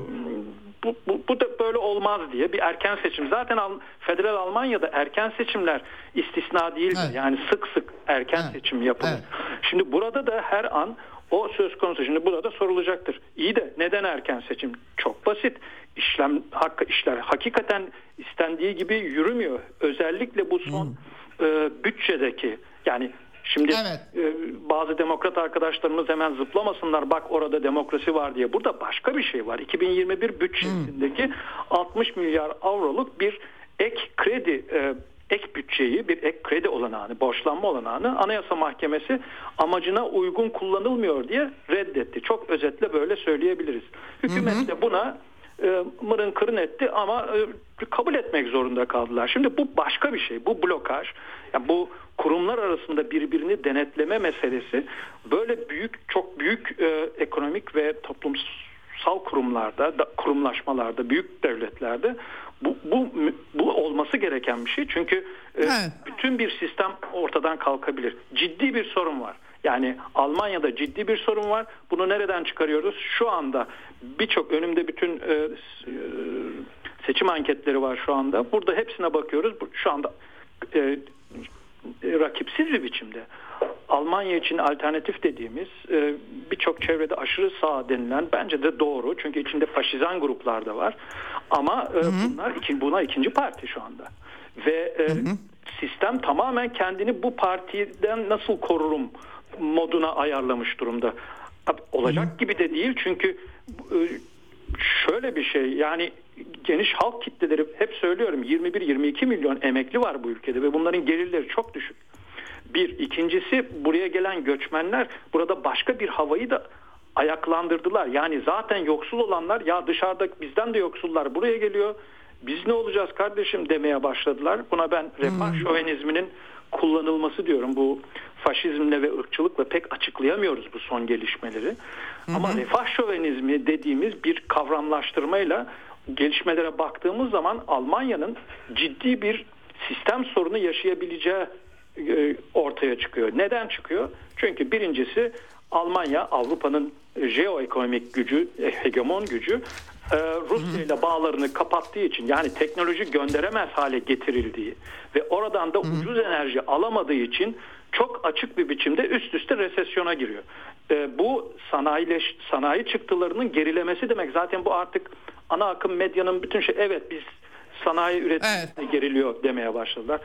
bu, bu, bu da böyle olmaz diye bir erken seçim. Zaten federal Almanya'da erken seçimler istisna değil. Evet. Yani sık sık erken evet. seçim yapılır. Evet. Şimdi burada da her an o söz konusu şimdi burada sorulacaktır. İyi de neden erken seçim? Çok basit. İşlem hakkı işler hakikaten istendiği gibi yürümüyor. Özellikle bu son hmm. e, bütçedeki yani Şimdi evet. e, bazı demokrat arkadaşlarımız hemen zıplamasınlar bak orada demokrasi var diye. Burada başka bir şey var. 2021 bütçesindeki hmm. 60 milyar avroluk bir ek kredi e, ek bütçeyi bir ek kredi olanağını, borçlanma olanağını Anayasa Mahkemesi amacına uygun kullanılmıyor diye reddetti. Çok özetle böyle söyleyebiliriz. Hükümet de buna e, mırın kırın etti ama e, kabul etmek zorunda kaldılar. Şimdi bu başka bir şey. Bu blokaj. Yani bu kurumlar arasında birbirini denetleme meselesi böyle büyük çok büyük e, ekonomik ve toplumsal kurumlarda, da, kurumlaşmalarda, büyük devletlerde bu, bu bu olması gereken bir şey. Çünkü e, evet. bütün bir sistem ortadan kalkabilir. Ciddi bir sorun var. Yani Almanya'da ciddi bir sorun var. Bunu nereden çıkarıyoruz? Şu anda birçok önümde bütün e, e, seçim anketleri var şu anda. Burada hepsine bakıyoruz. Şu anda e, rakipsiz bir biçimde Almanya için alternatif dediğimiz e, birçok çevrede aşırı sağ denilen bence de doğru. Çünkü içinde faşizan gruplar da var. Ama e, bunlar iki, buna ikinci parti şu anda. Ve e, hı hı. sistem tamamen kendini bu partiden nasıl korurum moduna ayarlamış durumda. Olacak hı gibi de değil çünkü e, şöyle bir şey yani geniş halk kitleleri hep söylüyorum 21-22 milyon emekli var bu ülkede ve bunların gelirleri çok düşük. Bir. ikincisi buraya gelen göçmenler burada başka bir havayı da ayaklandırdılar. Yani zaten yoksul olanlar ya dışarıda bizden de yoksullar buraya geliyor. Biz ne olacağız kardeşim demeye başladılar. Buna ben refah şovenizminin kullanılması diyorum. Bu faşizmle ve ırkçılıkla pek açıklayamıyoruz bu son gelişmeleri. Hı Ama refah şovenizmi dediğimiz bir kavramlaştırmayla gelişmelere baktığımız zaman Almanya'nın ciddi bir sistem sorunu yaşayabileceği e, ortaya çıkıyor. Neden çıkıyor? Çünkü birincisi Almanya Avrupa'nın jeoekonomik gücü, e, hegemon gücü e, Rusya ile bağlarını kapattığı için yani teknoloji gönderemez hale getirildiği ve oradan da ucuz enerji alamadığı için çok açık bir biçimde üst üste resesyona giriyor. Bu sanayileş, sanayi çıktılarının gerilemesi demek. Zaten bu artık ana akım medyanın bütün şey evet biz sanayi üretimine evet. geriliyor demeye başladılar.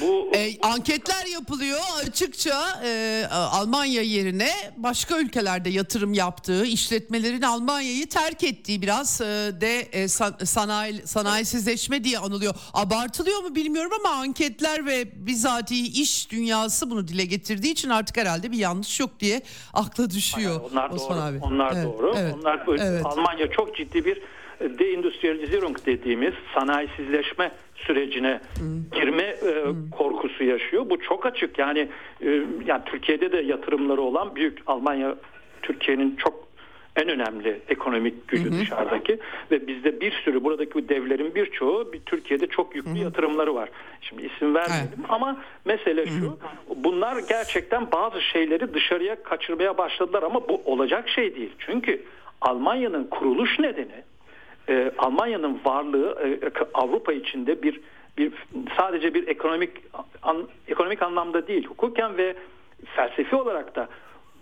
Bu e, anketler yapılıyor açıkça e, Almanya yerine başka ülkelerde yatırım yaptığı, işletmelerin Almanya'yı terk ettiği biraz e, de e, sanayi sanayisizleşme diye anılıyor. Abartılıyor mu bilmiyorum ama anketler ve bizatihi iş dünyası bunu dile getirdiği için artık herhalde bir yanlış yok diye akla düşüyor. Hayır, onlar Osman doğru. Abi. Onlar evet, doğru. Evet, onlar evet. Almanya çok ciddi bir deindustrializierung dediğimiz sanayisizleşme sürecine girme e, korkusu yaşıyor. Bu çok açık. Yani e, yani Türkiye'de de yatırımları olan büyük Almanya Türkiye'nin çok en önemli ekonomik gücü hı hı. dışarıdaki ve bizde bir sürü buradaki devlerin birçoğu bir Türkiye'de çok yüklü hı hı. yatırımları var. Şimdi isim vermedim evet. ama mesele şu. Hı hı. Bunlar gerçekten bazı şeyleri dışarıya kaçırmaya başladılar ama bu olacak şey değil. Çünkü Almanya'nın kuruluş nedeni e, Almanya'nın varlığı e, Avrupa içinde bir bir sadece bir ekonomik an, ekonomik anlamda değil hukuken ve felsefi olarak da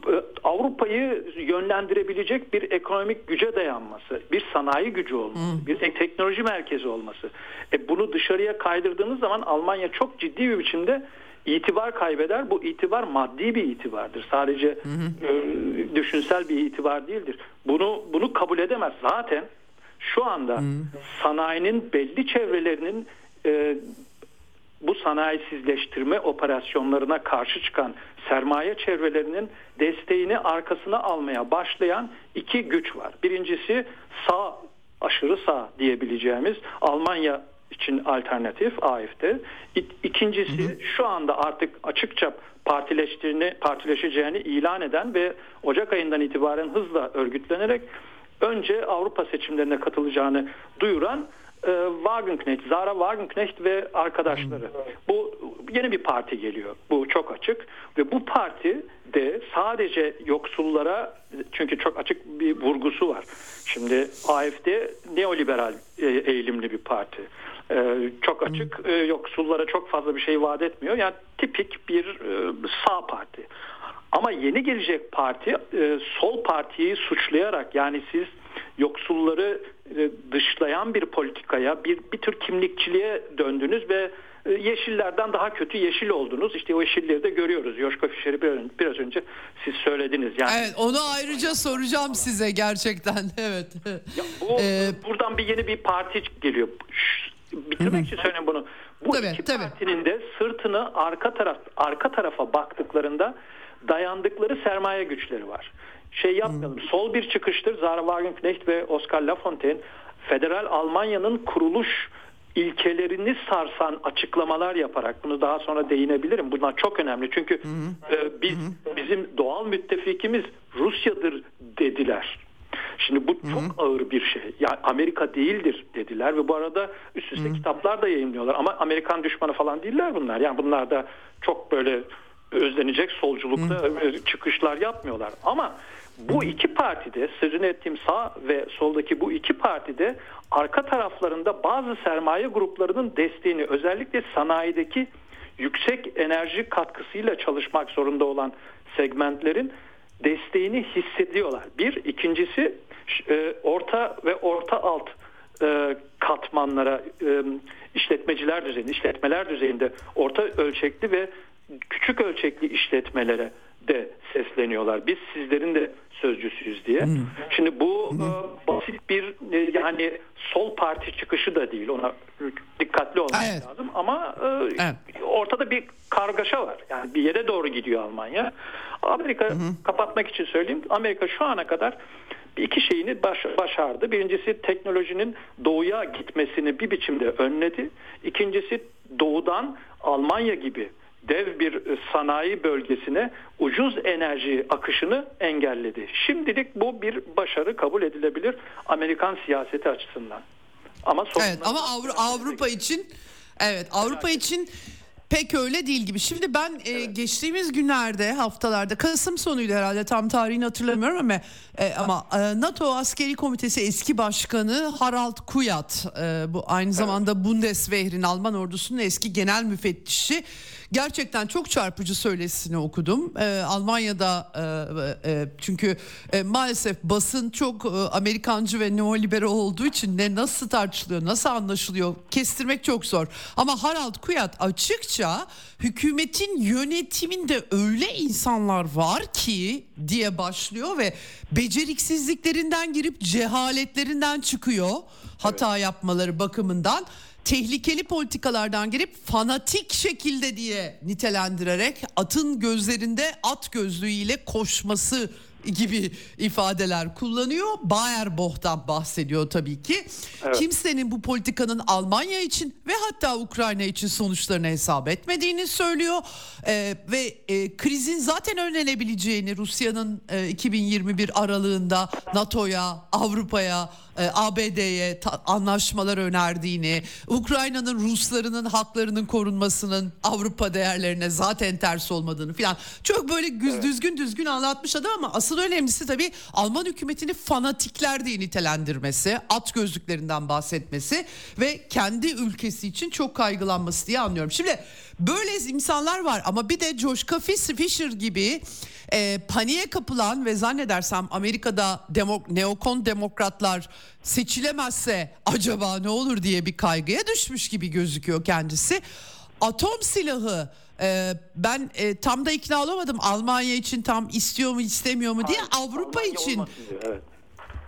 e, Avrupa'yı yönlendirebilecek bir ekonomik güce dayanması, bir sanayi gücü olması, bir teknoloji merkezi olması. E bunu dışarıya kaydırdığınız zaman Almanya çok ciddi bir biçimde itibar kaybeder. Bu itibar maddi bir itibardır. Sadece hı hı. E, düşünsel bir itibar değildir. Bunu bunu kabul edemez. Zaten şu anda hı. sanayinin belli çevrelerinin e, bu sanayisizleştirme operasyonlarına karşı çıkan sermaye çevrelerinin desteğini arkasına almaya başlayan iki güç var. Birincisi sağ aşırı sağ diyebileceğimiz Almanya için alternatif AFD. İkincisi şu anda artık açıkça partileştiğini, partileşeceğini ilan eden ve Ocak ayından itibaren hızla örgütlenerek önce Avrupa seçimlerine katılacağını duyuran e, Wagenknecht, Zara Wagenknecht ve arkadaşları. Bu yeni bir parti geliyor. Bu çok açık ve bu parti de sadece yoksullara çünkü çok açık bir vurgusu var. Şimdi AFD neoliberal e, eğilimli bir parti. E, çok açık e, yoksullara çok fazla bir şey vaat etmiyor. Yani tipik bir e, sağ parti. Ama yeni gelecek parti e, sol partiyi suçlayarak yani siz yoksulları e, dışlayan bir politikaya, bir, bir tür kimlikçiliğe döndünüz ve e, yeşillerden daha kötü yeşil oldunuz. İşte o yeşilleri de görüyoruz. Yoşka Fişer'i biraz önce siz söylediniz. Yani Evet, onu ayrıca soracağım size gerçekten. Evet. Ya bu ee, buradan bir yeni bir parti geliyor. Bitirmek için söyleyeyim bunu. Bu tabii, iki tabii. partinin de sırtını arka taraf arka tarafa baktıklarında dayandıkları sermaye güçleri var şey yapmayalım. Hmm. Sol bir çıkıştır. Zara Wagenknecht ve Oscar Lafontaine federal Almanya'nın kuruluş ilkelerini sarsan açıklamalar yaparak bunu daha sonra değinebilirim. Bunlar çok önemli. Çünkü hı E, biz hı bizim doğal müttefikimiz Rusya'dır dediler. Şimdi bu çok hı ağır bir şey. Yani Amerika değildir dediler ve bu arada üst üste hı kitaplar da yayınlıyorlar ama Amerikan düşmanı falan değiller bunlar. Yani bunlar da çok böyle özlenecek solculukta hı çıkışlar yapmıyorlar. Ama bu iki partide sözünü ettiğim sağ ve soldaki bu iki partide arka taraflarında bazı sermaye gruplarının desteğini özellikle sanayideki yüksek enerji katkısıyla çalışmak zorunda olan segmentlerin desteğini hissediyorlar. Bir, ikincisi e, orta ve orta alt e, katmanlara e, işletmeciler düzeyinde, işletmeler düzeyinde orta ölçekli ve küçük ölçekli işletmelere de sesleniyorlar. Biz sizlerin de sözcüsüyüz diye. Hmm. Şimdi bu hmm. basit bir e, yani sol parti çıkışı da değil. Ona dikkatli olmak evet. lazım ama e, evet. ortada bir kargaşa var. Yani bir yere doğru gidiyor Almanya. Amerika hmm. kapatmak için söyleyeyim. Amerika şu ana kadar iki şeyini baş, başardı. Birincisi teknolojinin doğuya gitmesini bir biçimde önledi. İkincisi doğudan Almanya gibi dev bir sanayi bölgesine ucuz enerji akışını engelledi. Şimdilik bu bir başarı kabul edilebilir Amerikan siyaseti açısından. Ama evet, ama Avru- Avrupa için evet Avrupa için pek öyle değil gibi. Şimdi ben e, evet. geçtiğimiz günlerde haftalarda Kasım sonuydu herhalde tam tarihini hatırlamıyorum ama e, ama e, NATO Askeri Komitesi eski başkanı Harald Kuyat e, bu aynı zamanda evet. Bundeswehr'in Alman ordusunun eski genel müfettişi gerçekten çok çarpıcı söylesini okudum. Ee, Almanya'da e, e, çünkü e, maalesef basın çok e, Amerikancı ve neoliberal olduğu için ne nasıl tartışılıyor, nasıl anlaşılıyor kestirmek çok zor. Ama Harald Kuyat açıkça hükümetin yönetiminde öyle insanlar var ki diye başlıyor ve beceriksizliklerinden girip cehaletlerinden çıkıyor hata evet. yapmaları bakımından tehlikeli politikalardan girip fanatik şekilde diye nitelendirerek atın gözlerinde at gözlüğüyle koşması gibi ifadeler kullanıyor. Bayerboh'tan bahsediyor tabii ki. Evet. Kimsenin bu politikanın Almanya için ve hatta Ukrayna için sonuçlarını hesap etmediğini söylüyor. Ee, ve e, krizin zaten önlenebileceğini Rusya'nın e, 2021 aralığında NATO'ya, Avrupa'ya, e, ABD'ye anlaşmalar önerdiğini, Ukrayna'nın Ruslarının haklarının korunmasının Avrupa değerlerine zaten ters olmadığını falan çok böyle güz, evet. düzgün düzgün anlatmış adam ama asıl önemlisi tabii Alman hükümetini fanatikler diye nitelendirmesi, at gözlüklerinden bahsetmesi ve kendi ülkesi için çok kaygılanması diye anlıyorum. Şimdi böyle insanlar var ama bir de Joshka Fischer gibi e, paniğe kapılan ve zannedersem Amerika'da demok, neokon demokratlar seçilemezse acaba ne olur diye bir kaygıya düşmüş gibi gözüküyor kendisi. Atom silahı e, ben e, tam da ikna olamadım Almanya için tam istiyor mu istemiyor mu diye Hayır, Avrupa Almanya için. Diyor, evet.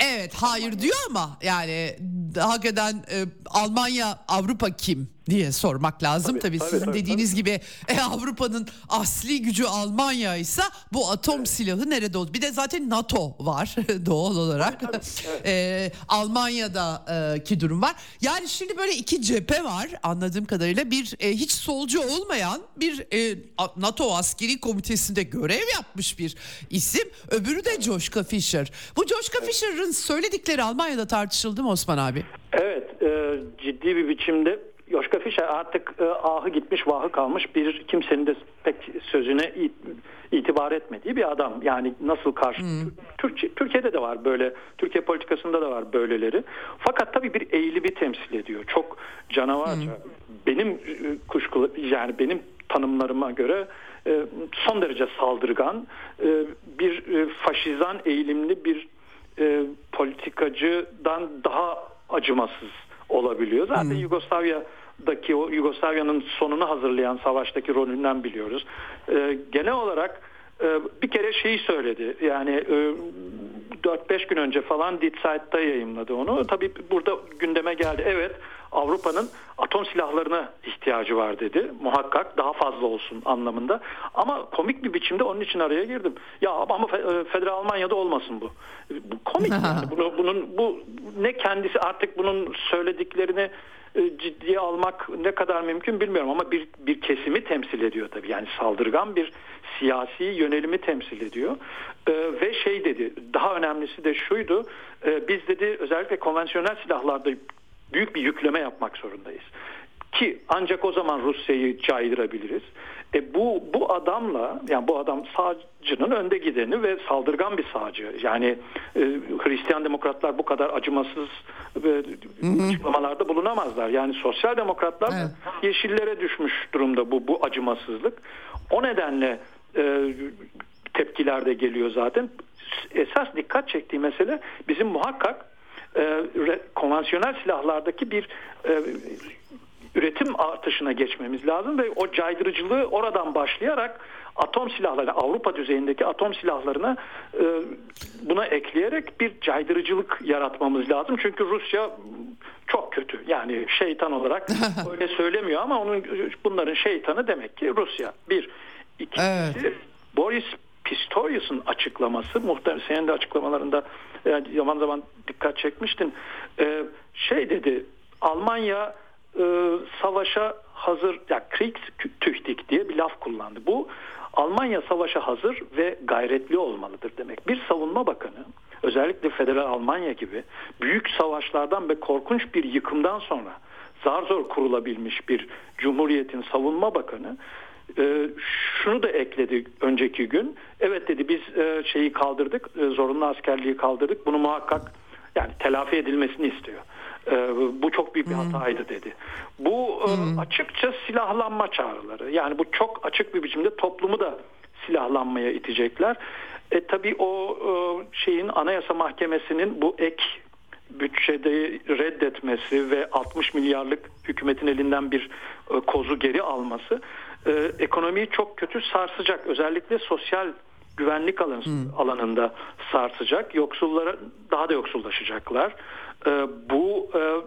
Evet hayır diyor ama yani hakikaten e, Almanya Avrupa kim? Diye sormak lazım. Tabii, tabii, tabii sizin tabii, dediğiniz tabii. gibi e, Avrupa'nın asli gücü Almanya ise bu atom evet. silahı nerede oldu? Bir de zaten NATO var doğal olarak. Tabii, tabii, evet. e, Almanya'daki durum var. Yani şimdi böyle iki cephe var anladığım kadarıyla. Bir e, hiç solcu olmayan bir e, NATO askeri komitesinde görev yapmış bir isim. Öbürü de Joschka Fischer. Bu Joschka evet. Fischer'ın söyledikleri Almanya'da tartışıldı mı Osman abi? Evet e, ciddi bir biçimde Yoşka Fischer artık e, ahı gitmiş vahı kalmış bir kimsenin de pek sözüne itibar etmediği bir adam. Yani nasıl karşı hmm. Türkiye, Türkiye'de de var böyle Türkiye politikasında da var böyleleri. Fakat tabii bir eğilimi temsil ediyor. Çok canavarca. Hmm. Benim e, kuşkulu yani benim tanımlarıma göre e, son derece saldırgan e, bir faşizan eğilimli bir politikacıdan daha acımasız olabiliyor. Zaten hmm. Yugoslavya'daki o Yugoslavya'nın sonunu hazırlayan savaştaki rolünden biliyoruz. Ee, genel olarak e, bir kere şeyi söyledi. Yani e, 4-5 gün önce falan Die Zeit'ta yayınladı onu. Tabii burada gündeme geldi. Evet Avrupa'nın atom silahlarına ihtiyacı var dedi. Muhakkak daha fazla olsun anlamında. Ama komik bir biçimde onun için araya girdim. Ya ama e, Federal Almanya'da olmasın bu. Bu komik. yani. Bunu, bunun bu ne kendisi artık bunun söylediklerini e, ciddiye almak ne kadar mümkün bilmiyorum ama bir bir kesimi temsil ediyor tabii. Yani saldırgan bir siyasi yönelimi temsil ediyor. Ee, ve şey dedi daha önemlisi de şuydu. E, biz dedi özellikle konvansiyonel silahlarda büyük bir yükleme yapmak zorundayız. Ki ancak o zaman Rusya'yı caydırabiliriz. E bu bu adamla yani bu adam sağcının önde gideni ve saldırgan bir sağcı. Yani e, Hristiyan demokratlar bu kadar acımasız e, açıklamalarda bulunamazlar. Yani sosyal demokratlar evet. yeşillere düşmüş durumda bu bu acımasızlık. O nedenle e, tepkiler de geliyor zaten. Esas dikkat çektiği mesele bizim muhakkak e, konvansiyonel silahlardaki bir e, üretim artışına geçmemiz lazım ve o caydırıcılığı oradan başlayarak atom silahları Avrupa düzeyindeki atom silahlarına e, buna ekleyerek bir caydırıcılık yaratmamız lazım. Çünkü Rusya çok kötü. Yani şeytan olarak öyle söylemiyor ama onun bunların şeytanı demek ki Rusya. Bir. İkincisi evet. Boris Pistorius'un açıklaması muhtemelen senin de açıklamalarında yani zaman zaman dikkat çekmiştin. Ee, şey dedi Almanya e, savaşa hazır ya Kriegstüchtig diye bir laf kullandı. Bu Almanya savaşa hazır ve gayretli olmalıdır demek. Bir savunma bakanı özellikle Federal Almanya gibi büyük savaşlardan ve korkunç bir yıkımdan sonra zar zor kurulabilmiş bir cumhuriyetin savunma bakanı e, şunu da ekledi önceki gün. Evet dedi biz e, şeyi kaldırdık, e, zorunlu askerliği kaldırdık. Bunu muhakkak yani telafi edilmesini istiyor. E, bu çok büyük bir hmm. hataydı dedi. Bu e, hmm. açıkça silahlanma çağrıları. Yani bu çok açık bir biçimde toplumu da silahlanmaya itecekler. E tabii o e, şeyin Anayasa Mahkemesi'nin bu ek bütçede reddetmesi ve 60 milyarlık hükümetin elinden bir e, kozu geri alması e, ekonomiyi çok kötü sarsacak. Özellikle sosyal güvenlik alan, hmm. alanında sarsacak. Yoksullara daha da yoksullaşacaklar. E, bu e,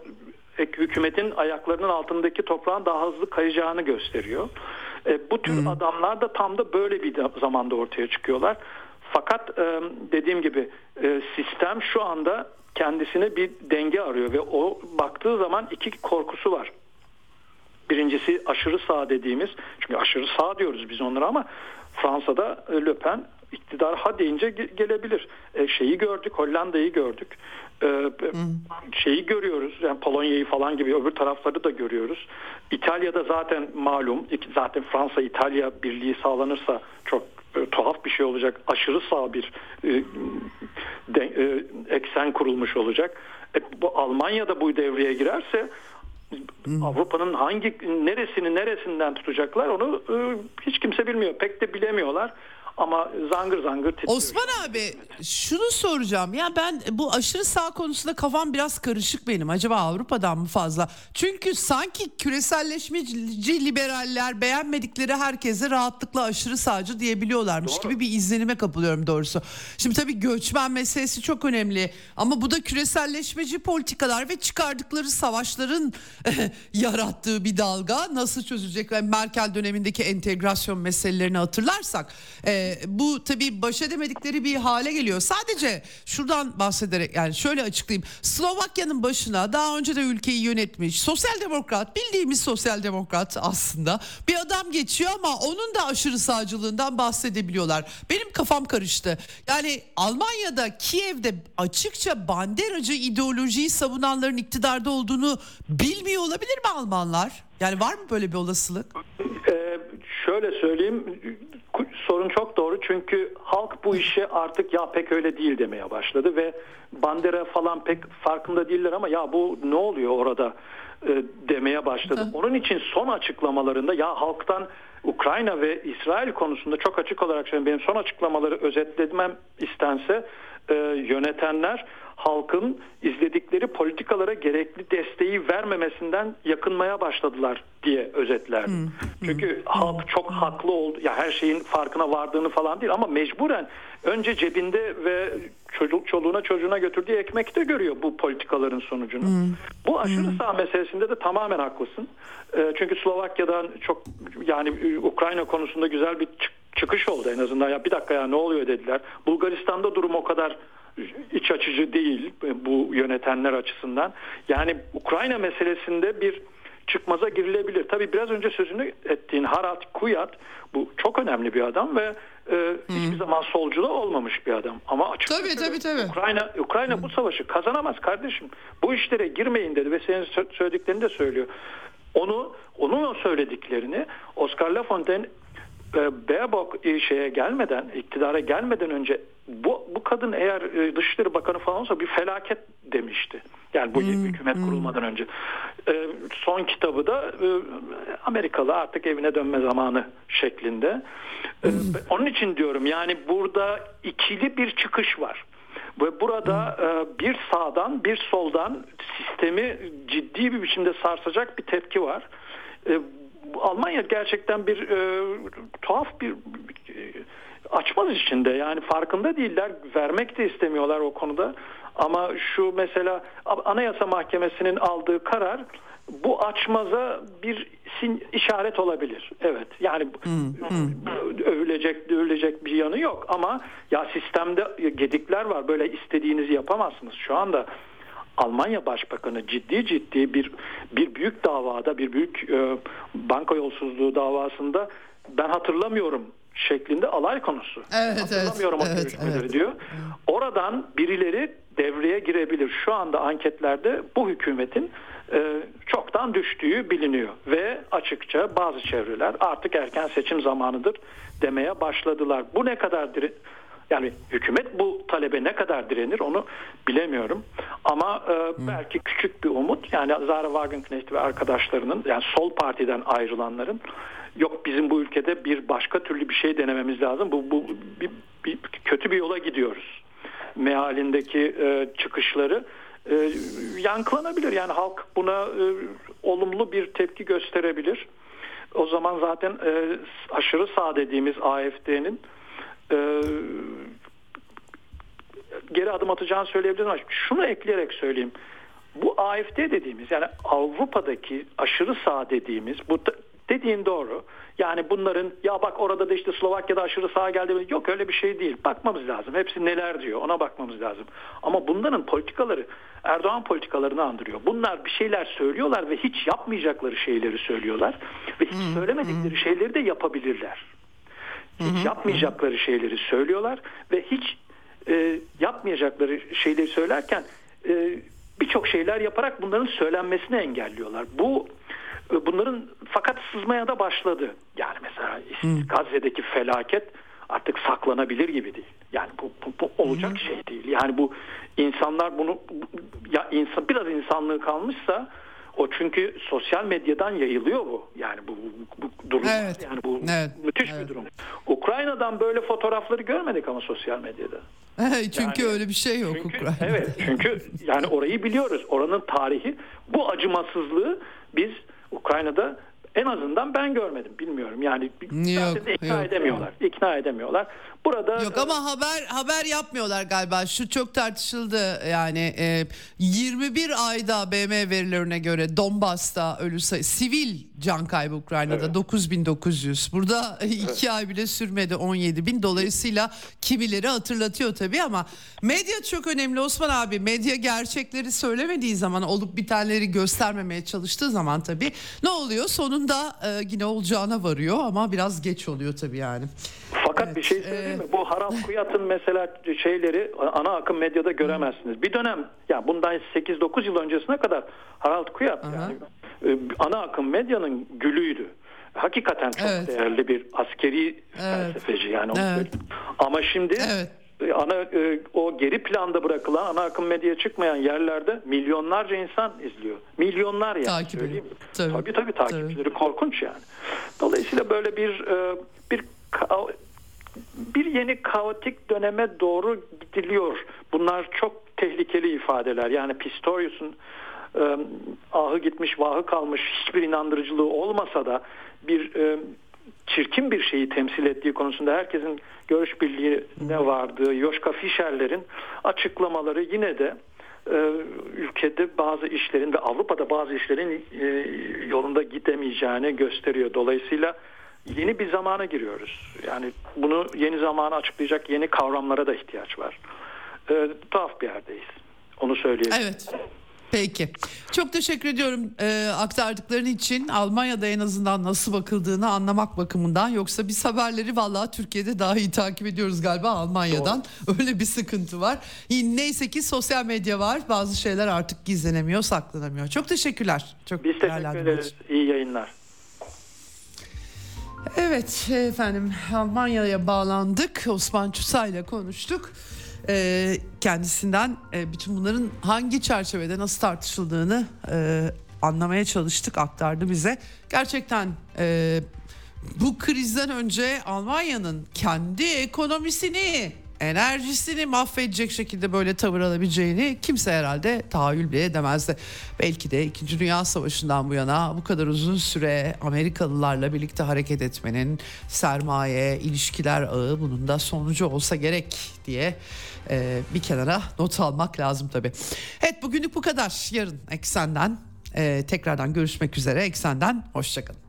hükümetin ayaklarının altındaki toprağın daha hızlı kayacağını gösteriyor. E, bu tür hmm. adamlar da tam da böyle bir zamanda ortaya çıkıyorlar. Fakat e, dediğim gibi e, sistem şu anda kendisine bir denge arıyor ve o baktığı zaman iki korkusu var. Birincisi aşırı sağ dediğimiz çünkü aşırı sağ diyoruz biz onlara ama Fransa'da e, Le Pen iktidar ha deyince gelebilir. E, şeyi gördük, Hollanda'yı gördük. E, şeyi görüyoruz. Yani Polonya'yı falan gibi öbür tarafları da görüyoruz. İtalya'da zaten malum zaten Fransa İtalya birliği sağlanırsa çok e, tuhaf bir şey olacak. Aşırı sağ bir e, de, e, eksen kurulmuş olacak. E, bu Almanya'da bu devreye girerse Avrupa'nın hangi neresini neresinden tutacaklar onu e, hiç kimse bilmiyor. Pek de bilemiyorlar ama zangır zangır titriyor. Osman abi şunu soracağım. Ya ben bu aşırı sağ konusunda kafam biraz karışık benim. Acaba Avrupa'dan mı fazla? Çünkü sanki küreselleşmeci liberaller beğenmedikleri herkese rahatlıkla aşırı sağcı diyebiliyorlarmış Doğru. gibi bir izlenime kapılıyorum doğrusu. Şimdi tabii göçmen meselesi çok önemli. Ama bu da küreselleşmeci politikalar ve çıkardıkları savaşların yarattığı bir dalga. Nasıl çözülecek? Yani Merkel dönemindeki entegrasyon meselelerini hatırlarsak... E, bu tabii baş edemedikleri bir hale geliyor. Sadece şuradan bahsederek yani şöyle açıklayayım. Slovakya'nın başına daha önce de ülkeyi yönetmiş sosyal demokrat bildiğimiz sosyal demokrat aslında bir adam geçiyor ama onun da aşırı sağcılığından bahsedebiliyorlar. Benim kafam karıştı. Yani Almanya'da Kiev'de açıkça banderacı ideolojiyi savunanların iktidarda olduğunu bilmiyor olabilir mi Almanlar? Yani var mı böyle bir olasılık? Ee, şöyle söyleyeyim sorun çok doğru çünkü halk bu işe artık ya pek öyle değil demeye başladı ve Bandera falan pek farkında değiller ama ya bu ne oluyor orada e, demeye başladı. Onun için son açıklamalarında ya halktan Ukrayna ve İsrail konusunda çok açık olarak söyleyeyim benim son açıklamaları özetlemem istense e, yönetenler halkın izledikleri politikalara gerekli desteği vermemesinden yakınmaya başladılar diye özetler. Hmm. Çünkü hmm. halk çok haklı oldu. Ya her şeyin farkına vardığını falan değil ama mecburen önce cebinde ve çocuk çoluğuna çocuğuna götürdüğü ekmekte görüyor bu politikaların sonucunu. Hmm. Bu aşırı hmm. sağ meselesinde de tamamen haklısın. E, çünkü Slovakya'dan çok yani Ukrayna konusunda güzel bir çıkış oldu en azından. Ya bir dakika ya ne oluyor dediler. Bulgaristan'da durum o kadar iç açıcı değil bu yönetenler açısından. Yani Ukrayna meselesinde bir çıkmaza girilebilir. Tabi biraz önce sözünü ettiğin Harald Kuyat bu çok önemli bir adam ve e, hiçbir zaman solcu da olmamış bir adam. Ama açık tabii, tabii, tabii. Ukrayna Ukrayna hmm. bu savaşı kazanamaz kardeşim. Bu işlere girmeyin dedi ve senin söylediklerini de söylüyor. Onu onun söylediklerini Oscar Lafontaine e, Baerbock şeye gelmeden, iktidara gelmeden önce bu, bu kadın eğer e, Dışişleri Bakanı falan olsa bir felaket demişti. Yani bu hmm, hükümet hmm. kurulmadan önce. E, son kitabı da e, Amerikalı artık evine dönme zamanı şeklinde. E, hmm. Onun için diyorum yani burada ikili bir çıkış var. Ve burada e, bir sağdan bir soldan sistemi ciddi bir biçimde sarsacak bir tepki var. E, Almanya gerçekten bir e, tuhaf bir e, açmaz içinde yani farkında değiller vermek de istemiyorlar o konuda ama şu mesela Anayasa Mahkemesi'nin aldığı karar bu açmaza bir sin, işaret olabilir. Evet. Yani hmm, övülecek övülecek bir yanı yok ama ya sistemde gedikler var. Böyle istediğinizi yapamazsınız. Şu anda Almanya Başbakanı ciddi ciddi bir bir büyük davada bir büyük e, banka yolsuzluğu davasında ben hatırlamıyorum şeklinde alay konusu. Evet, hatırlamıyorum evet, o görüşmeleri evet, diyor. Oradan birileri devreye girebilir. Şu anda anketlerde bu hükümetin e, çoktan düştüğü biliniyor ve açıkça bazı çevreler artık erken seçim zamanıdır demeye başladılar. Bu ne kadar yani hükümet bu talebe ne kadar direnir onu bilemiyorum. Ama e, belki küçük bir umut yani Zara Wagenknecht ve arkadaşlarının yani sol partiden ayrılanların yok bizim bu ülkede bir başka türlü bir şey denememiz lazım. Bu, bu bir, bir, kötü bir yola gidiyoruz. Mealindeki e, çıkışları e, yankılanabilir. Yani halk buna e, olumlu bir tepki gösterebilir. O zaman zaten e, aşırı sağ dediğimiz AFD'nin e, geri adım atacağını söyleyebilirim ama şunu ekleyerek söyleyeyim. Bu AFD dediğimiz yani Avrupa'daki aşırı sağ dediğimiz bu Dediğin doğru. Yani bunların ya bak orada da işte Slovakya'da aşırı sağa geldi. Yok öyle bir şey değil. Bakmamız lazım. Hepsi neler diyor ona bakmamız lazım. Ama bunların politikaları Erdoğan politikalarını andırıyor. Bunlar bir şeyler söylüyorlar ve hiç yapmayacakları şeyleri söylüyorlar. Ve hiç söylemedikleri şeyleri de yapabilirler. Hiç yapmayacakları şeyleri söylüyorlar ve hiç e, yapmayacakları şeyleri söylerken e, birçok şeyler yaparak bunların söylenmesini engelliyorlar. Bu e, bunların fakat sızmaya da başladı. Yani mesela Gazze'deki felaket artık saklanabilir gibi değil. Yani bu, bu, bu olacak Hı. şey değil. Yani bu insanlar bunu ya insan biraz insanlığı kalmışsa o çünkü sosyal medyadan yayılıyor bu. Yani bu, bu durum evet. yani bu evet. müthiş evet. bir durum. Ukrayna'dan böyle fotoğrafları görmedik ama sosyal medyada. çünkü yani, öyle bir şey yok çünkü, Ukrayna'da. Evet çünkü yani orayı biliyoruz. Oranın tarihi bu acımasızlığı biz Ukrayna'da en azından ben görmedim bilmiyorum yani yok, ikna yok. edemiyorlar ikna edemiyorlar burada yok ama haber haber yapmıyorlar galiba şu çok tartışıldı yani e, 21 ayda BM verilerine göre Donbas'ta ölü sayı sivil can kaybı Ukrayna'da evet. 9900 burada iki evet. ay bile sürmedi 17 bin dolayısıyla kimileri hatırlatıyor tabii ama medya çok önemli Osman abi medya gerçekleri söylemediği zaman olup bitenleri göstermemeye çalıştığı zaman tabii ne oluyor sonunda sonunda e, yine olacağına varıyor ama biraz geç oluyor tabii yani. Fakat evet, bir şey söyleyeyim e... mi? Bu Harald Kuyat'ın mesela şeyleri ana akım medyada göremezsiniz. Bir dönem ya bundan 8-9 yıl öncesine kadar Harald Kuyat yani e, ana akım medyanın gülüydü. Hakikaten çok evet. değerli bir askeri evet. felsefeci yani evet. Ama şimdi evet ana e, o geri planda bırakılan ana akım medyaya çıkmayan yerlerde milyonlarca insan izliyor. Milyonlar yani Takip söyleyeyim. Tabii. tabii tabii takipçileri tabii. korkunç yani. Dolayısıyla böyle bir e, bir bir yeni kaotik döneme doğru gidiliyor. Bunlar çok tehlikeli ifadeler. Yani Pistorius'un e, ahı gitmiş vahı kalmış hiçbir inandırıcılığı olmasa da bir e, çirkin bir şeyi temsil ettiği konusunda herkesin görüş birliğine vardığı Yoşka Fischer'lerin açıklamaları yine de e, ülkede bazı işlerin ve Avrupa'da bazı işlerin e, yolunda gidemeyeceğini gösteriyor. Dolayısıyla yeni bir zamana giriyoruz. Yani bunu yeni zamanı açıklayacak yeni kavramlara da ihtiyaç var. E, tuhaf bir yerdeyiz. Onu söyleyebilirim. Evet. Peki. Çok teşekkür ediyorum e, aktardıkların için. Almanya'da en azından nasıl bakıldığını anlamak bakımından. Yoksa biz haberleri vallahi Türkiye'de daha iyi takip ediyoruz galiba Almanya'dan. Doğru. Öyle bir sıkıntı var. Neyse ki sosyal medya var. Bazı şeyler artık gizlenemiyor, saklanamıyor. Çok teşekkürler. Çok biz teşekkür ederiz. İyi yayınlar. Evet efendim Almanya'ya bağlandık. Osman Çusay'la konuştuk e, kendisinden e, bütün bunların hangi çerçevede nasıl tartışıldığını e, anlamaya çalıştık aktardı bize. Gerçekten e, bu krizden önce Almanya'nın kendi ekonomisini enerjisini mahvedecek şekilde böyle tavır alabileceğini kimse herhalde tahayyül bile edemezdi. Belki de 2. Dünya Savaşı'ndan bu yana bu kadar uzun süre Amerikalılarla birlikte hareket etmenin sermaye, ilişkiler ağı bunun da sonucu olsa gerek diye e, bir kenara not almak lazım tabii. Evet bugünlük bu kadar. Yarın Eksen'den e, tekrardan görüşmek üzere. Eksen'den hoşçakalın.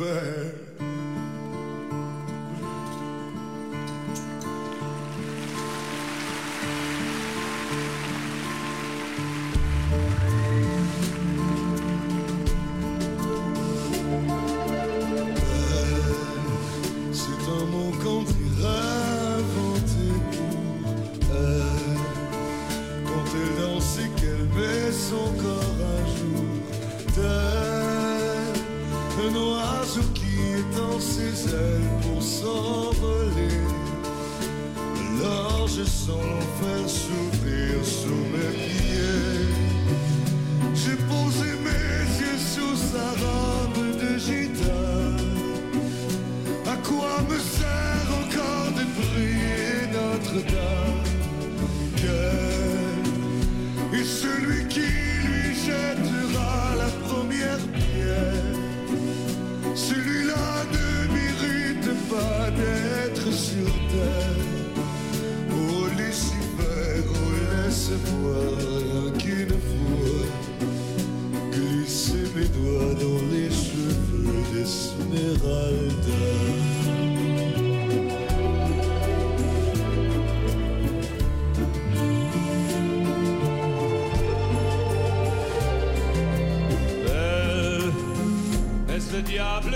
bird ses ailes pour s'envoler. Alors je sens l'enfer s'ouvrir sous mes pieds. J'ai posé mes yeux sous sa robe de gitane. À quoi me sert encore de prier Notre-Dame? Quel celui terre. Oh Lucifer, oh laisse-moi rien qu'une fois glisser mes doigts dans les cheveux d'Esmeralda. Le diable